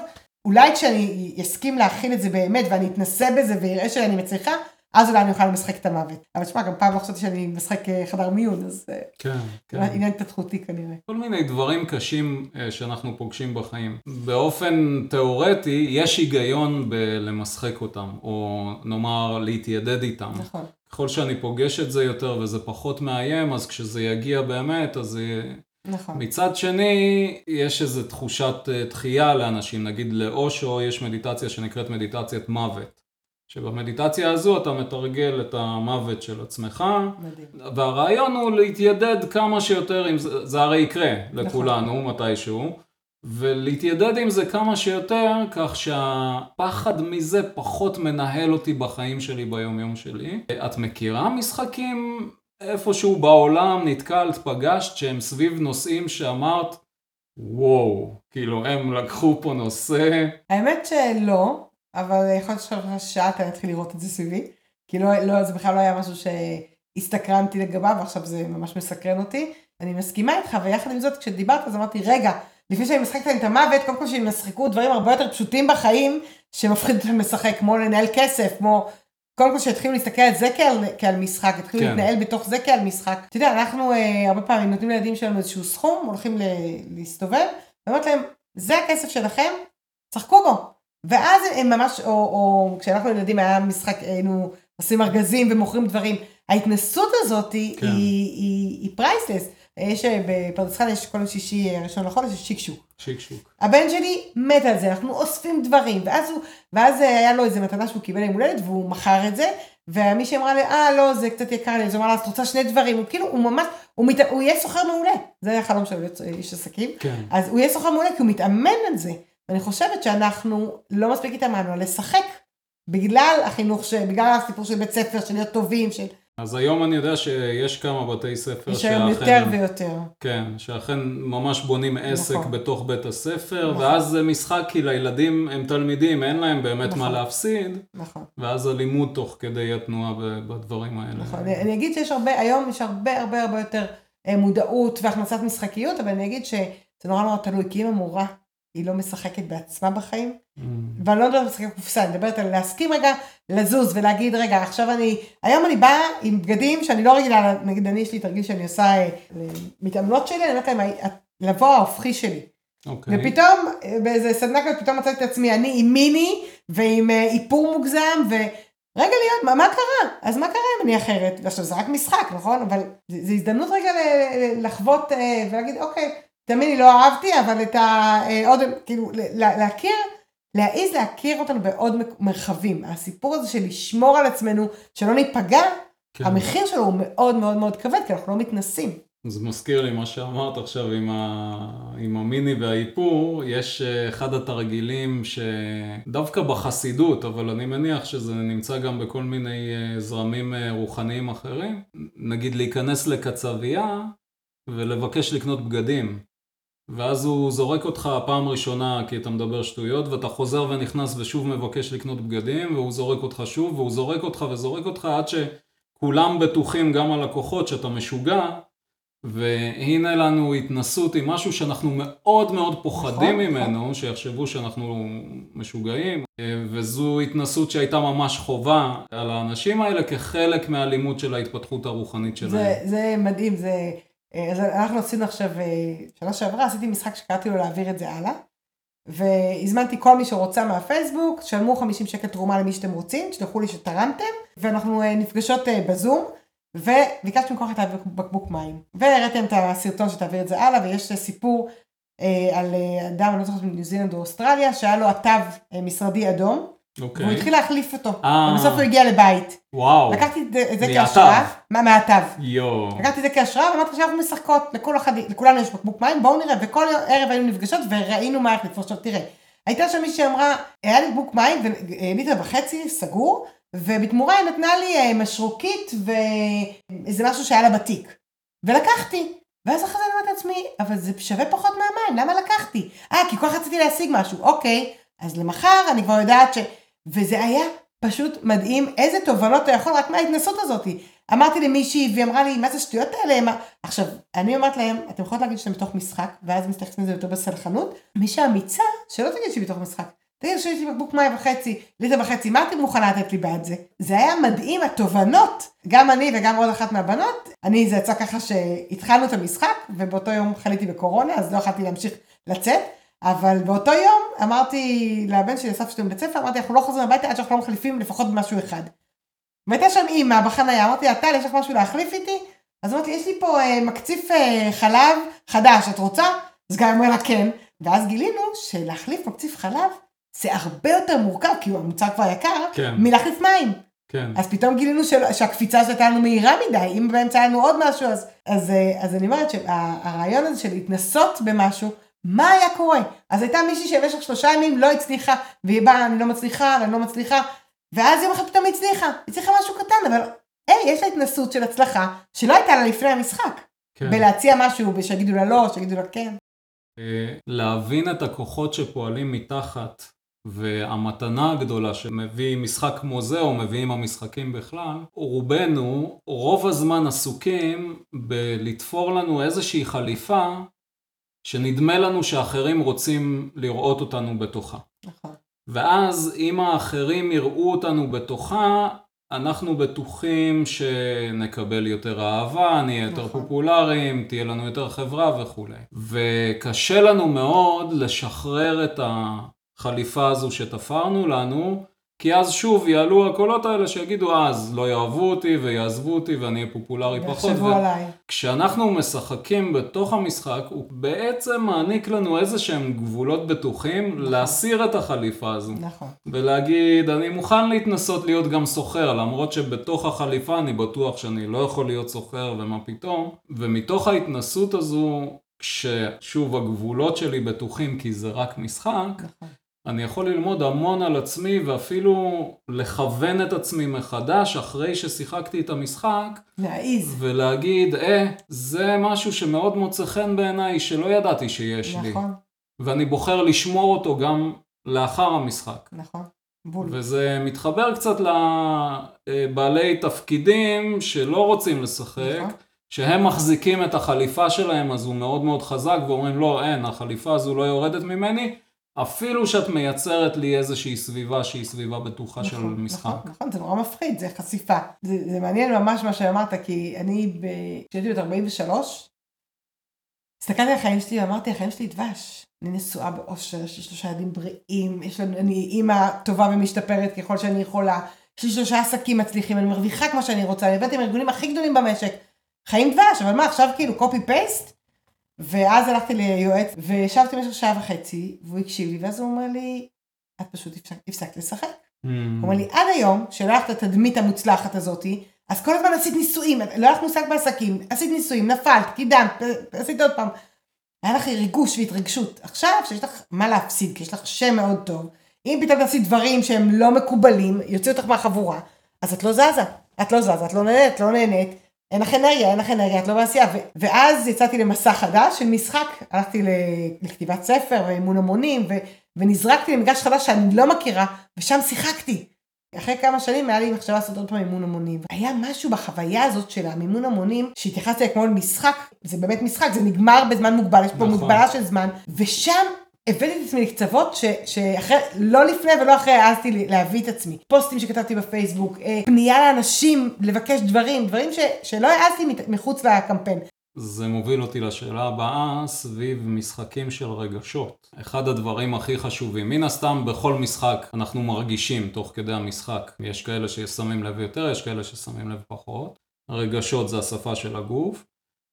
[SPEAKER 2] אולי כשאני אסכים להכין את זה באמת, ואני אתנסה בזה ויראה שאני מצליחה, אז אולי אני אוכל לשחק את המוות. אבל תשמע, גם פעם לא חשבתי שאני משחק אה, חדר מיון, אז אה,
[SPEAKER 1] כן, כן.
[SPEAKER 2] עניין התפתחותי כנראה.
[SPEAKER 1] כל מיני דברים קשים אה, שאנחנו פוגשים בחיים. באופן תיאורטי, יש היגיון בלמשחק אותם, או נאמר להתיידד איתם.
[SPEAKER 2] נכון.
[SPEAKER 1] ככל שאני פוגש את זה יותר וזה פחות מאיים, אז כשזה יגיע באמת, אז זה...
[SPEAKER 2] נכון.
[SPEAKER 1] מצד שני, יש איזו תחושת דחייה לאנשים, נגיד לאושו יש מדיטציה שנקראת מדיטציית מוות. שבמדיטציה הזו אתה מתרגל את המוות של עצמך,
[SPEAKER 2] מדהים.
[SPEAKER 1] והרעיון הוא להתיידד כמה שיותר עם זה, זה הרי יקרה לכולנו נכון. מתישהו, ולהתיידד עם זה כמה שיותר, כך שהפחד מזה פחות מנהל אותי בחיים שלי ביום יום שלי. את מכירה משחקים איפשהו בעולם, נתקלת, פגשת, שהם סביב נושאים שאמרת, וואו, כאילו הם לקחו פה נושא.
[SPEAKER 2] האמת שלא. אבל יכול להיות ששאלת, אני אתחיל לראות את זה סביבי. כי לא, לא, זה בכלל לא היה משהו שהסתקרנתי לגביו, ועכשיו זה ממש מסקרן אותי. אני מסכימה איתך, ויחד עם זאת, כשדיברת, אז אמרתי, רגע, לפני שאני משחקת להם את המוות, קודם כל שהם ישחקו דברים הרבה יותר פשוטים בחיים, שמפחיד אותם לשחק, כמו לנהל כסף, כמו... קודם כל שיתחילו להסתכל על זה כעל, כעל משחק, יתחילו כן. להתנהל בתוך זה כעל משחק. אתה יודע, אנחנו אה, הרבה פעמים נותנים לילדים שלנו איזשהו סכום, הולכים ל, להסתובב, ואומרת להם, זה הכסף שלכם, צחקו בו. ואז הם ממש, או, או כשאנחנו ילדים היה משחק, היינו עושים ארגזים ומוכרים דברים. ההתנסות הזאת כן. היא, היא, היא priceless. יש בפרדס חנה יש כל שישי ראשון לחודש, יש שיק שוק.
[SPEAKER 1] שיק שוק.
[SPEAKER 2] הבן שלי מת על זה, אנחנו אוספים דברים, ואז, הוא, ואז היה לו איזה מתנה שהוא קיבל עם הולדת והוא מכר את זה, ומישהי אמרה לי, אה לא, זה קצת יקר לי, אז הוא אמר לה, את רוצה שני דברים, הוא כאילו, הוא ממש, הוא, מת, הוא יהיה סוחר מעולה, זה החלום של איש עסקים,
[SPEAKER 1] כן.
[SPEAKER 2] אז הוא יהיה סוחר מעולה כי הוא מתאמן על זה. ואני חושבת שאנחנו לא מספיק התאמנו לשחק בגלל החינוך, ש... בגלל הסיפור של בית ספר, של להיות טובים, של...
[SPEAKER 1] אז היום אני יודע שיש כמה בתי ספר
[SPEAKER 2] יש היום יותר ויותר.
[SPEAKER 1] כן, שאכן ממש בונים עסק נכון. בתוך בית הספר, נכון. ואז זה משחק כי לילדים הם תלמידים, אין להם באמת נכון. מה להפסיד,
[SPEAKER 2] נכון.
[SPEAKER 1] ואז הלימוד תוך כדי התנועה בדברים האלה.
[SPEAKER 2] נכון, אני, אני אגיד שיש הרבה, היום יש הרבה הרבה הרבה יותר אה, מודעות והכנסת משחקיות, אבל אני אגיד שזה נורא נורא תלוי, כי אם המורה היא לא משחקת בעצמה בחיים. Mm. ואני לא מדברת על משחקי קופסה, אני מדברת על להסכים רגע לזוז ולהגיד רגע עכשיו אני, היום אני באה עם בגדים שאני לא רגילה, נגיד אני יש לי תרגיל שאני עושה אה, מתאמנות שלי, אני אומרת להם לבוא ההופכי שלי.
[SPEAKER 1] Okay. אוקיי.
[SPEAKER 2] ופתאום באיזה סדנה כזאת פתאום מצאתי את עצמי אני עם מיני ועם אה, איפור מוגזם ורגע להיות מה, מה קרה אז מה קרה אם אני אחרת עכשיו זה רק משחק נכון אבל זו הזדמנות רגע לחוות אה, ולהגיד אוקיי תמיד לא אהבתי, אבל את ה... אה, עוד, כאילו, להכיר, להעיז להכיר אותנו בעוד מרחבים. הסיפור הזה של לשמור על עצמנו, שלא ניפגע, כן. המחיר שלו הוא מאוד מאוד מאוד כבד, כי אנחנו לא מתנסים.
[SPEAKER 1] זה מזכיר לי מה שאמרת עכשיו עם, ה... עם המיני והאיפור, יש אה, אחד התרגילים שדווקא בחסידות, אבל אני מניח שזה נמצא גם בכל מיני אה, זרמים רוחניים אחרים, נגיד להיכנס לקצבייה ולבקש לקנות בגדים. ואז הוא זורק אותך פעם ראשונה כי אתה מדבר שטויות, ואתה חוזר ונכנס ושוב מבקש לקנות בגדים, והוא זורק אותך שוב, והוא זורק אותך וזורק אותך עד שכולם בטוחים, גם הלקוחות, שאתה משוגע, והנה לנו התנסות עם משהו שאנחנו מאוד מאוד פוחדים נכון, ממנו, נכון. שיחשבו שאנחנו משוגעים, וזו התנסות שהייתה ממש חובה על האנשים האלה כחלק מהלימוד של ההתפתחות הרוחנית שלהם.
[SPEAKER 2] זה, זה מדהים, זה... אז אנחנו עשינו עכשיו, אה, שנה שעברה עשיתי משחק שקראתי לו להעביר את זה הלאה. והזמנתי כל מי שרוצה מהפייסבוק, תשלמו 50 שקל תרומה למי שאתם רוצים, תשלחו לי שתרמתם, ואנחנו אה, נפגשות אה, בזום, וביקשתי ממך את בקבוק מים. והראיתם את הסרטון שתעביר את זה הלאה, ויש סיפור אה, על אה, אדם, אני לא זוכרת מניו זילנד או אוסטרליה, שהיה לו התו אה, משרדי אדום,
[SPEAKER 1] אוקיי.
[SPEAKER 2] והוא התחיל להחליף אותו,
[SPEAKER 1] אה.
[SPEAKER 2] ובסוף הוא הגיע לבית.
[SPEAKER 1] וואו.
[SPEAKER 2] לקחתי את זה-. כהשראה, מה- מהתו.
[SPEAKER 1] יואו.
[SPEAKER 2] לקחתי את זה כהשראה ואמרתי שאנחנו משחקות, לכל אחד, לכולנו יש בקבוק מים, בואו נראה, וכל ערב היינו נפגשות וראינו מה איך. עכשיו תראה, הייתה שם מישהי שאמרה, היה לי בקבוק מים וליטר וחצי, סגור, ובתמורה היא נתנה לי אה, משרוקית ואיזה משהו שהיה לה בתיק. ולקחתי. ואז אחרי זה אני אומרת לעצמי, אבל זה שווה פחות מהמים, למה לקחתי? אה, כי כל כך רציתי להשיג משהו, אוקיי, אז למחר אני כבר יודעת ש... וזה היה פשוט מדהים, איזה תובנות אתה יכול רק מההתנסות הזאת. אמרתי למישהי, והיא אמרה לי, מה זה השטויות האלה? מה... עכשיו, אני אומרת להם, אתם יכולות להגיד שאתם בתוך משחק, ואז מתייחסים לזה יותר בסלחנות. מי שאמיצה, שלא תגיד שהיא בתוך משחק. תגיד שיש לי בקבוק מים וחצי, ליטר וחצי, מה אתם מוכנה לתת לי בעד זה? זה היה מדהים, התובנות, גם אני וגם עוד אחת מהבנות, אני, זה יצא ככה שהתחלנו את המשחק, ובאותו יום חליתי בקורונה, אז לא יכולתי להמשיך לצאת, אבל באותו יום אמרתי לבן שלי, אסף שלי מבית ספר, אמרתי, אנחנו לא חוזרים הביתה עד שאנחנו לא מחליפים לפחות במשהו אחד. והייתה שם אימא בחניה, אמרתי לה, טל, יש לך משהו להחליף איתי? אז אמרתי, יש לי פה אה, מקציף אה, חלב חדש, את רוצה? אז גם אמרה לה כן. ואז גילינו שלהחליף מקציף חלב זה הרבה יותר מורכב, כי המוצר כבר יקר,
[SPEAKER 1] כן.
[SPEAKER 2] מלהחליף מים.
[SPEAKER 1] כן.
[SPEAKER 2] אז פתאום גילינו של, שהקפיצה הזאת הייתה לנו מהירה מדי, אם באמצע היה לנו עוד משהו, אז, אז, אה, אז אני אומרת שהרעיון הזה של להתנסות במשהו, מה היה קורה? אז הייתה מישהי שבמשך שלושה ימים לא הצליחה, והיא באה, אני לא מצליחה, ואני לא מצליחה, ואז יום אחד פתאום היא הצליחה, היא הצליחה משהו קטן, אבל היי, יש לה התנסות של הצלחה, שלא הייתה לה לפני המשחק,
[SPEAKER 1] כן.
[SPEAKER 2] בלהציע משהו, ושיגידו לה לא, שיגידו לה כן.
[SPEAKER 1] אה, להבין את הכוחות שפועלים מתחת והמתנה הגדולה שמביא משחק כמו זה או מביאים המשחקים בכלל, רובנו רוב הזמן עסוקים בלתפור לנו איזושהי חליפה שנדמה לנו שאחרים רוצים לראות אותנו בתוכה.
[SPEAKER 2] נכון.
[SPEAKER 1] ואז אם האחרים יראו אותנו בתוכה, אנחנו בטוחים שנקבל יותר אהבה, נהיה יותר
[SPEAKER 2] נכון.
[SPEAKER 1] פופולריים, תהיה לנו יותר חברה וכולי. וקשה לנו מאוד לשחרר את החליפה הזו שתפרנו לנו, כי אז שוב יעלו הקולות האלה שיגידו אז לא יאהבו אותי ויעזבו אותי ואני אהיה פופולרי פחות.
[SPEAKER 2] יחשבו
[SPEAKER 1] ו-
[SPEAKER 2] עליי.
[SPEAKER 1] כשאנחנו משחקים בתוך המשחק, הוא בעצם מעניק לנו איזה שהם גבולות בטוחים להסיר את החליפה הזו.
[SPEAKER 2] נכון.
[SPEAKER 1] ולהגיד, אני מוכן להתנסות להיות גם סוחר, למרות שבתוך החליפה אני בטוח שאני לא יכול להיות סוחר ומה פתאום. ומתוך ההתנסות הזו, כששוב הגבולות שלי בטוחים כי זה רק משחק,
[SPEAKER 2] נכון.
[SPEAKER 1] אני יכול ללמוד המון על עצמי ואפילו לכוון את עצמי מחדש אחרי ששיחקתי את המשחק
[SPEAKER 2] להעיז.
[SPEAKER 1] ולהגיד, אה, זה משהו שמאוד מוצא חן בעיניי שלא ידעתי שיש לי.
[SPEAKER 2] נכון,
[SPEAKER 1] ואני בוחר לשמור אותו גם לאחר המשחק.
[SPEAKER 2] נכון. בול.
[SPEAKER 1] וזה מתחבר קצת לבעלי תפקידים שלא רוצים לשחק,
[SPEAKER 2] נכון.
[SPEAKER 1] שהם מחזיקים את החליפה שלהם אז הוא מאוד מאוד חזק ואומרים לא אין החליפה הזו לא יורדת ממני אפילו שאת מייצרת לי איזושהי סביבה שהיא סביבה בטוחה של
[SPEAKER 2] נכון,
[SPEAKER 1] משחק.
[SPEAKER 2] נכון, נכון, זה נורא מפחיד, זה חשיפה. זה, זה מעניין ממש מה שאמרת, כי אני, כשהייתי בת 43, הסתכלתי על החיים שלי ואמרתי, החיים שלי דבש. אני נשואה באושר, יש לי שלושה ילדים בריאים, יש לנו, אני אימא טובה ומשתפרת ככל שאני יכולה, יש לי שלושה עסקים מצליחים, אני מרוויחה כמו שאני רוצה, אני עובדת עם הארגונים הכי גדולים במשק. חיים דבש, אבל מה, עכשיו כאילו קופי פייסט? ואז הלכתי ליועץ, וישבתי במשך שעה וחצי, והוא הקשיב לי, ואז הוא אומר לי, את פשוט הפסק- הפסקת לשחק.
[SPEAKER 1] Mm.
[SPEAKER 2] הוא אומר לי, עד היום, שלא את התדמית המוצלחת הזאתי, אז כל הזמן עשית ניסויים, לא היה לך מושג בעסקים, עשית ניסויים, נפלת, קידמת, עשית עוד פעם. היה לך ריגוש והתרגשות. עכשיו, שיש לך מה להפסיד, כי יש לך שם מאוד טוב, אם פתאום תעשי דברים שהם לא מקובלים, יוציאו אותך מהחבורה, אז את לא זזה. את לא זזה, את לא נהנית, את לא נהנית, אין לך אנרגיה, אין לך אנרגיה, את לא בעשייה. ואז יצאתי למסע חדש של משחק, הלכתי לכתיבת ספר ואימון המונים, ו- ונזרקתי למגרש חדש שאני לא מכירה, ושם שיחקתי. אחרי כמה שנים היה לי מחשבה לעשות עוד פעם אימון המונים. היה משהו בחוויה הזאת של המימון המונים, שהתייחסתי כמו למשחק, זה באמת משחק, זה נגמר בזמן מוגבל, יש פה
[SPEAKER 1] נכון.
[SPEAKER 2] מגבלה של זמן, ושם הבאתי את עצמי לקצוות שאחרי, לא לפני ולא אחרי העזתי להביא את עצמי. פוסטים שכתבתי בפייסבוק, אה, פנייה לאנשים לבקש דברים, דברים שלא העזתי מחוץ לקמפיין.
[SPEAKER 1] זה מוביל אותי לשאלה הבאה סביב משחקים של רגשות. אחד הדברים הכי חשובים, מן הסתם בכל משחק אנחנו מרגישים תוך כדי המשחק. יש כאלה ששמים לב יותר, יש כאלה ששמים לב פחות. רגשות זה השפה של הגוף.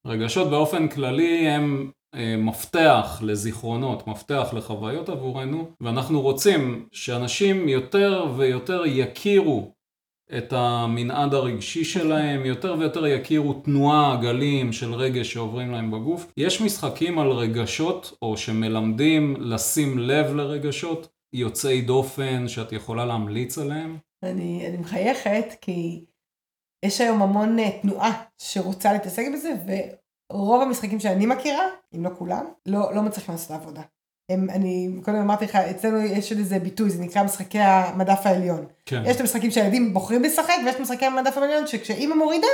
[SPEAKER 1] רגשות באופן כללי הם מפתח לזיכרונות, מפתח לחוויות עבורנו, ואנחנו רוצים שאנשים יותר ויותר יכירו את המנעד הרגשי שלהם, יותר ויותר יכירו תנועה, גלים של רגש שעוברים להם בגוף. יש משחקים על רגשות, או שמלמדים לשים לב לרגשות, יוצאי דופן שאת יכולה להמליץ עליהם?
[SPEAKER 2] אני, אני מחייכת כי יש היום המון אה, תנועה שרוצה להתעסק בזה, ורוב המשחקים שאני מכירה, אם לא כולם, לא, לא מצליחים לעשות עבודה. הם, אני קודם אמרתי לך, אצלנו יש איזה ביטוי, זה נקרא משחקי המדף העליון. כן. יש את המשחקים שהילדים בוחרים לשחק, ויש את משחקי המדף העליון שכשאימא מורידה,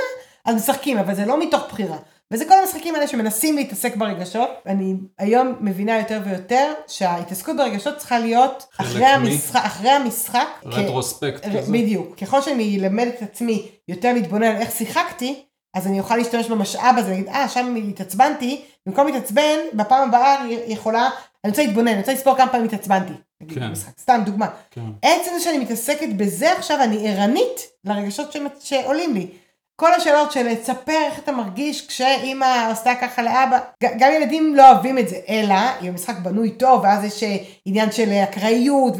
[SPEAKER 2] אז משחקים, אבל זה לא מתוך בחירה. וזה כל המשחקים האלה שמנסים להתעסק ברגשות. אני היום מבינה יותר ויותר שההתעסקות ברגשות צריכה להיות אחרי המשחק, אחרי המשחק.
[SPEAKER 1] רטרוספקט כ... כזה.
[SPEAKER 2] בדיוק. ככל שאני אלמד את עצמי יותר להתבונן על איך שיחקתי, אז אני אוכל להשתמש במשאב הזה, להגיד, אה, שם התעצבנתי, במקום להתעצבן, בפעם הבאה אני יכולה אני רוצה להתבונן, אני רוצה לספור כמה פעמים התעצבנתי. כן. סתם דוגמה. כן. עצם זה שאני מתעסקת בזה עכשיו, אני ערנית לרגשות שעולים לי. כל השאלות של לספר איך אתה מרגיש כשאימא עשתה ככה לאבא, גם ילדים לא אוהבים את זה, אלא אם המשחק בנוי טוב, ואז יש אה, עניין של אקראיות,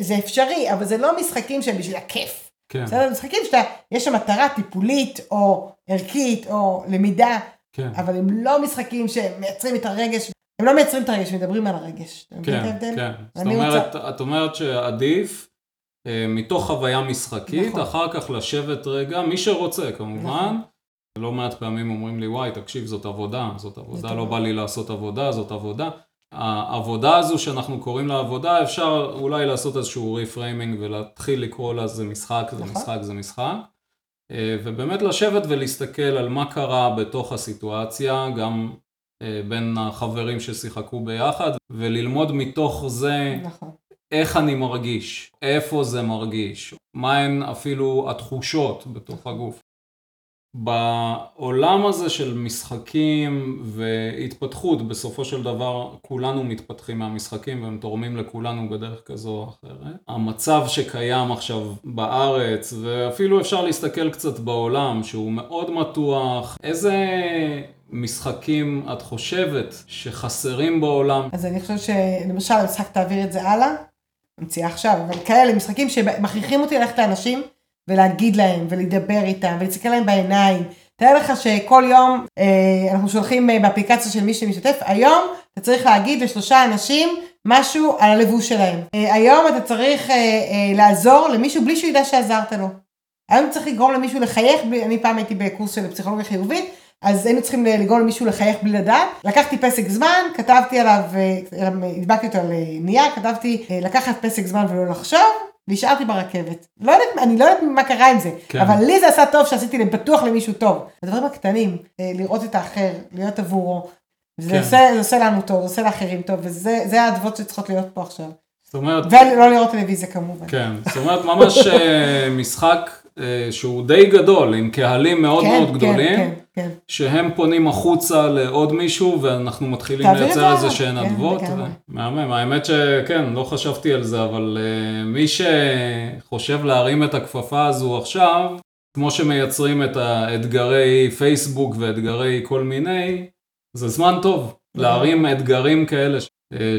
[SPEAKER 2] זה אפשרי, אבל זה לא משחקים שהם בשביל הכיף. כן. זה משחקים שיש שם מטרה טיפולית, או ערכית, או למידה, כן. אבל הם לא משחקים שמייצרים את הרגש הם לא מייצרים את הרגש, מדברים על הרגש.
[SPEAKER 1] כן, כן. זאת אומרת, את אומרת שעדיף אה, מתוך חוויה משחקית, נכון. אחר כך לשבת רגע, מי שרוצה כמובן. נכון. לא מעט פעמים אומרים לי, וואי, תקשיב, זאת עבודה, זאת עבודה, לא בא לי לעשות עבודה, זאת עבודה. העבודה הזו שאנחנו קוראים לה עבודה, אפשר אולי לעשות איזשהו ריפריימינג ולהתחיל לקרוא לה זה משחק, זה נכון. משחק, זה משחק. אה, ובאמת לשבת ולהסתכל על מה קרה בתוך הסיטואציה, גם אה, בין החברים ששיחקו ביחד, וללמוד מתוך זה נכון. איך אני מרגיש, איפה זה מרגיש, מהן אפילו התחושות בתוך הגוף. בעולם הזה של משחקים והתפתחות, בסופו של דבר כולנו מתפתחים מהמשחקים והם תורמים לכולנו בדרך כזו או אחרת. המצב שקיים עכשיו בארץ, ואפילו אפשר להסתכל קצת בעולם, שהוא מאוד מתוח, איזה משחקים את חושבת שחסרים בעולם?
[SPEAKER 2] אז אני חושבת שלמשל משחק תעביר את זה הלאה, ממציאה עכשיו, אבל כאלה משחקים שמכריחים אותי ללכת לאנשים ולהגיד להם ולדבר איתם ולהסתכל להם בעיניים. תאר לך שכל יום אה, אנחנו שולחים אה, באפליקציה של מי שמשתתף, היום אתה צריך להגיד לשלושה אנשים משהו על הלבוש שלהם. אה, היום אתה צריך אה, אה, לעזור למישהו בלי שהוא ידע שעזרת לו. היום צריך לגרום למישהו לחייך, אני פעם הייתי בקורס של פסיכולוגיה חיובית, אז היינו צריכים לגרום למישהו לחייך בלי לדעת. לקחתי פסק זמן, כתבתי עליו, אה, הדבקתי אותו על אה, נייר, כתבתי אה, לקחת פסק זמן ולא לחשוב, והשארתי ברכבת. לא יודעת, אני לא יודעת מה קרה עם זה, כן. אבל לי זה עשה טוב שעשיתי בטוח למישהו טוב. הדברים הקטנים, לראות את האחר, להיות עבורו, זה, כן. עושה, זה עושה לנו טוב, זה עושה לאחרים טוב, וזה האדוות שצריכות להיות פה עכשיו. זאת אומרת... ולא לראות טלוויזיה כמובן.
[SPEAKER 1] כן, זאת אומרת ממש משחק שהוא די גדול, עם קהלים מאוד כן, מאוד כן, גדולים. כן, כן. שהם פונים החוצה לעוד מישהו ואנחנו מתחילים לייצר איזה שהן כן, אדוות. מהמם, האמת שכן, לא חשבתי על זה, אבל uh, מי שחושב להרים את הכפפה הזו עכשיו, כמו שמייצרים את האתגרי פייסבוק ואתגרי כל מיני, זה זמן טוב להרים אתגרים כאלה אה,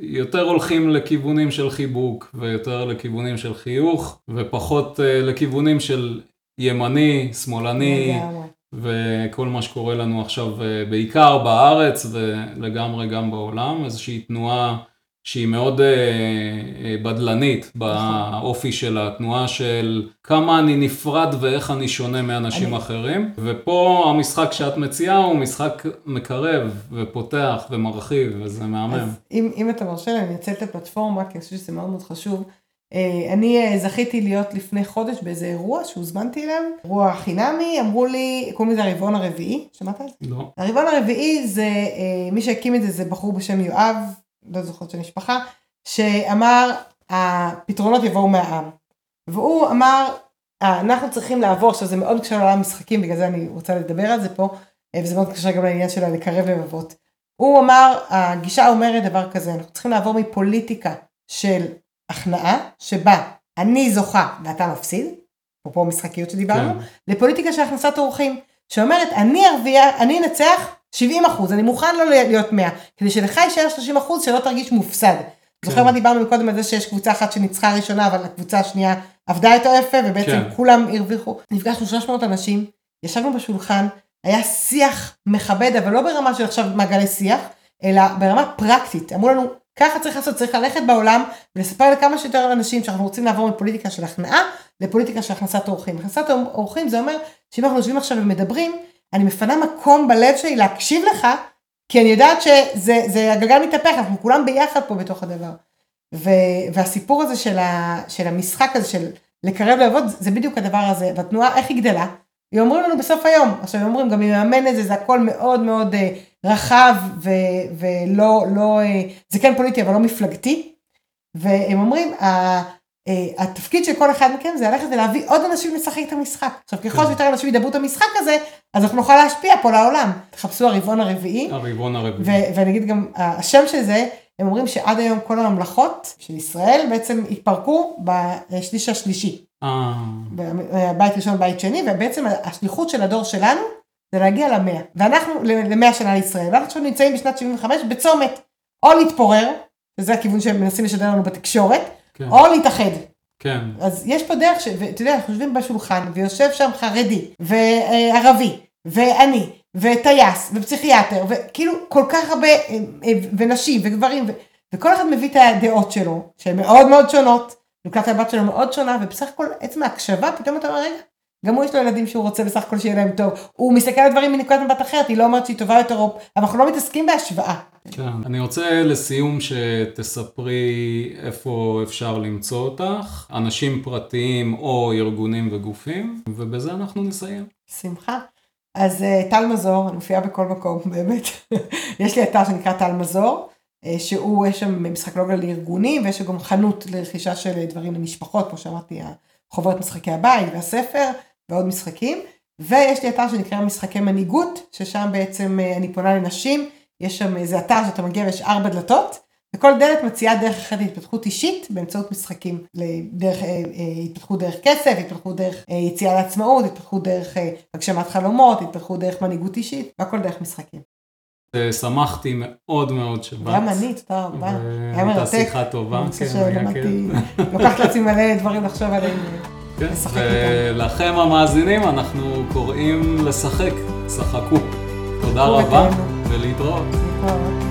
[SPEAKER 1] שיותר הולכים לכיוונים של חיבוק ויותר לכיוונים של חיוך ופחות אה, לכיוונים של ימני, שמאלני, וכל מה שקורה לנו עכשיו אה, בעיקר בארץ ולגמרי גם בעולם, איזושהי תנועה שהיא מאוד אה, אה, בדלנית באופי של התנועה של כמה אני נפרד ואיך אני שונה מאנשים אני... אחרים, ופה המשחק שאת מציעה הוא משחק מקרב ופותח ומרחיב וזה מהמם. אז
[SPEAKER 2] אם, אם אתה מרשה לי, אני אצל את הפלטפורמה, כי אני חושבת שזה מאוד מאוד חשוב. אה, אני אה, זכיתי להיות לפני חודש באיזה אירוע שהוזמנתי אליו, אירוע חינמי, אמרו לי, קוראים לזה הרבעון הרביעי, שמעת על זה?
[SPEAKER 1] לא.
[SPEAKER 2] הרבעון הרביעי זה, אה, מי שהקים את זה זה בחור בשם יואב, לא זוכרת של משפחה, שאמר, הפתרונות יבואו מהעם. והוא אמר, אנחנו צריכים לעבור, עכשיו זה מאוד קשה לעולם המשחקים, בגלל זה אני רוצה לדבר על זה פה, וזה מאוד קשה גם לעניין שלה לקרב לבבות. הוא אמר, הגישה אומרת דבר כזה, אנחנו צריכים לעבור מפוליטיקה של הכנעה שבה אני זוכה ואתה מפסיד, אפרופו משחקיות שדיברנו, כן. לפוליטיקה של הכנסת אורחים, שאומרת אני ארוויח, אני אנצח 70 אחוז, אני מוכן לא להיות 100, כדי שלך יישאר 30 אחוז, שלא תרגיש מופסד. זוכר מה דיברנו מקודם על זה שיש קבוצה אחת שניצחה ראשונה, אבל הקבוצה השנייה עבדה יותר יפה, ובעצם כן. כולם הרוויחו. נפגשנו 300 אנשים, ישבנו בשולחן, היה שיח מכבד, אבל לא ברמה של עכשיו מעגלי שיח, אלא ברמה פרקטית. אמרו לנו, ככה צריך לעשות, צריך ללכת בעולם ולספר לכמה שיותר אנשים שאנחנו רוצים לעבור מפוליטיקה של הכנעה לפוליטיקה של הכנסת אורחים. הכנסת אורחים זה אומר שאם אנחנו יושבים עכשיו ומדברים, אני מפנה מקום בלב שלי להקשיב לך, כי אני יודעת שזה הגלגל מתהפך, אנחנו כולם ביחד פה בתוך הדבר. ו, והסיפור הזה של, ה, של המשחק הזה של לקרב לעבוד, זה בדיוק הדבר הזה. והתנועה, איך היא גדלה? היא אומרים לנו בסוף היום, עכשיו הם אומרים גם אם מאמן את זה, זה הכל מאוד מאוד אה, רחב ו, ולא, לא, אה, זה כן פוליטי אבל לא מפלגתי. והם אומרים, אה, התפקיד של כל אחד מכם זה ללכת ולהביא עוד אנשים לשחק את המשחק. עכשיו ככל כן. שיותר אנשים ידברו את המשחק הזה, אז אנחנו נוכל להשפיע פה לעולם. תחפשו הרבעון הרביעי.
[SPEAKER 1] הרבעון הרביעי.
[SPEAKER 2] ואני אגיד גם, השם של זה, הם אומרים שעד היום כל הממלכות של ישראל בעצם התפרקו בשליש השלישי.
[SPEAKER 1] אה.
[SPEAKER 2] בית ראשון, בית שני, ובעצם השליחות של הדור שלנו זה להגיע למאה. ואנחנו, למאה שנה לישראל. ואנחנו עכשיו נמצאים בשנת 75 בצומת. או להתפורר, וזה הכיוון שהם מנסים לשדר לנו בתקשורת, כן. או להתאחד.
[SPEAKER 1] כן.
[SPEAKER 2] אז יש פה דרך, ש... ואתה יודע, אנחנו יושבים בשולחן, ויושב שם חרדי, וערבי, ואני, וטייס, ופסיכיאטר, וכאילו כל כך הרבה, אה, אה, ונשים, וגברים, ו... וכל אחד מביא את הדעות שלו, שהן מאוד מאוד שונות, נקודת הבת שלו מאוד שונה, ובסך הכל עצם ההקשבה, פתאום אתה אומר, רגע, גם הוא יש לו ילדים שהוא רוצה בסך הכל שיהיה להם טוב. הוא מסתכל על דברים מנקודת מבט אחרת, היא לא אומרת שהיא טובה יותר, אבל אנחנו לא מתעסקים בהשוואה.
[SPEAKER 1] כן, אני רוצה לסיום שתספרי איפה אפשר למצוא אותך, אנשים פרטיים או ארגונים וגופים, ובזה אנחנו נסיים.
[SPEAKER 2] שמחה. אז uh, טל מזור, אני מופיעה בכל מקום, באמת. יש לי אתר שנקרא טל מזור, uh, שהוא, יש שם משחק לוגה לארגונים, ויש גם חנות לרכישה של דברים למשפחות, כמו שאמרתי, חוברת משחקי הבית והספר. ועוד משחקים. ויש לי אתר שנקרא משחקי מנהיגות, ששם בעצם אה, אני פונה לנשים, יש שם איזה אתר שאתה מגיע ויש ארבע דלתות, וכל דלת מציעה דרך אחרת התפתחות אישית באמצעות משחקים, לדרך, אה, אה, התפתחות דרך כסף, התפתחות דרך יציאה לעצמאות, התפתחות דרך הגשמת חלומות, התפתחות דרך מנהיגות אישית, והכל דרך משחקים.
[SPEAKER 1] שמחתי מאוד מאוד שבאת.
[SPEAKER 2] גם אני, תודה רבה.
[SPEAKER 1] היה מרתק. הייתה שיחה טובה.
[SPEAKER 2] כן, היה כיף. לוקחת לעצמי מלא דברים לחשוב עליהם.
[SPEAKER 1] כן, ולכם המאזינים אנחנו קוראים לשחק, שחקו. תודה רבה ולהתראות. להתראות.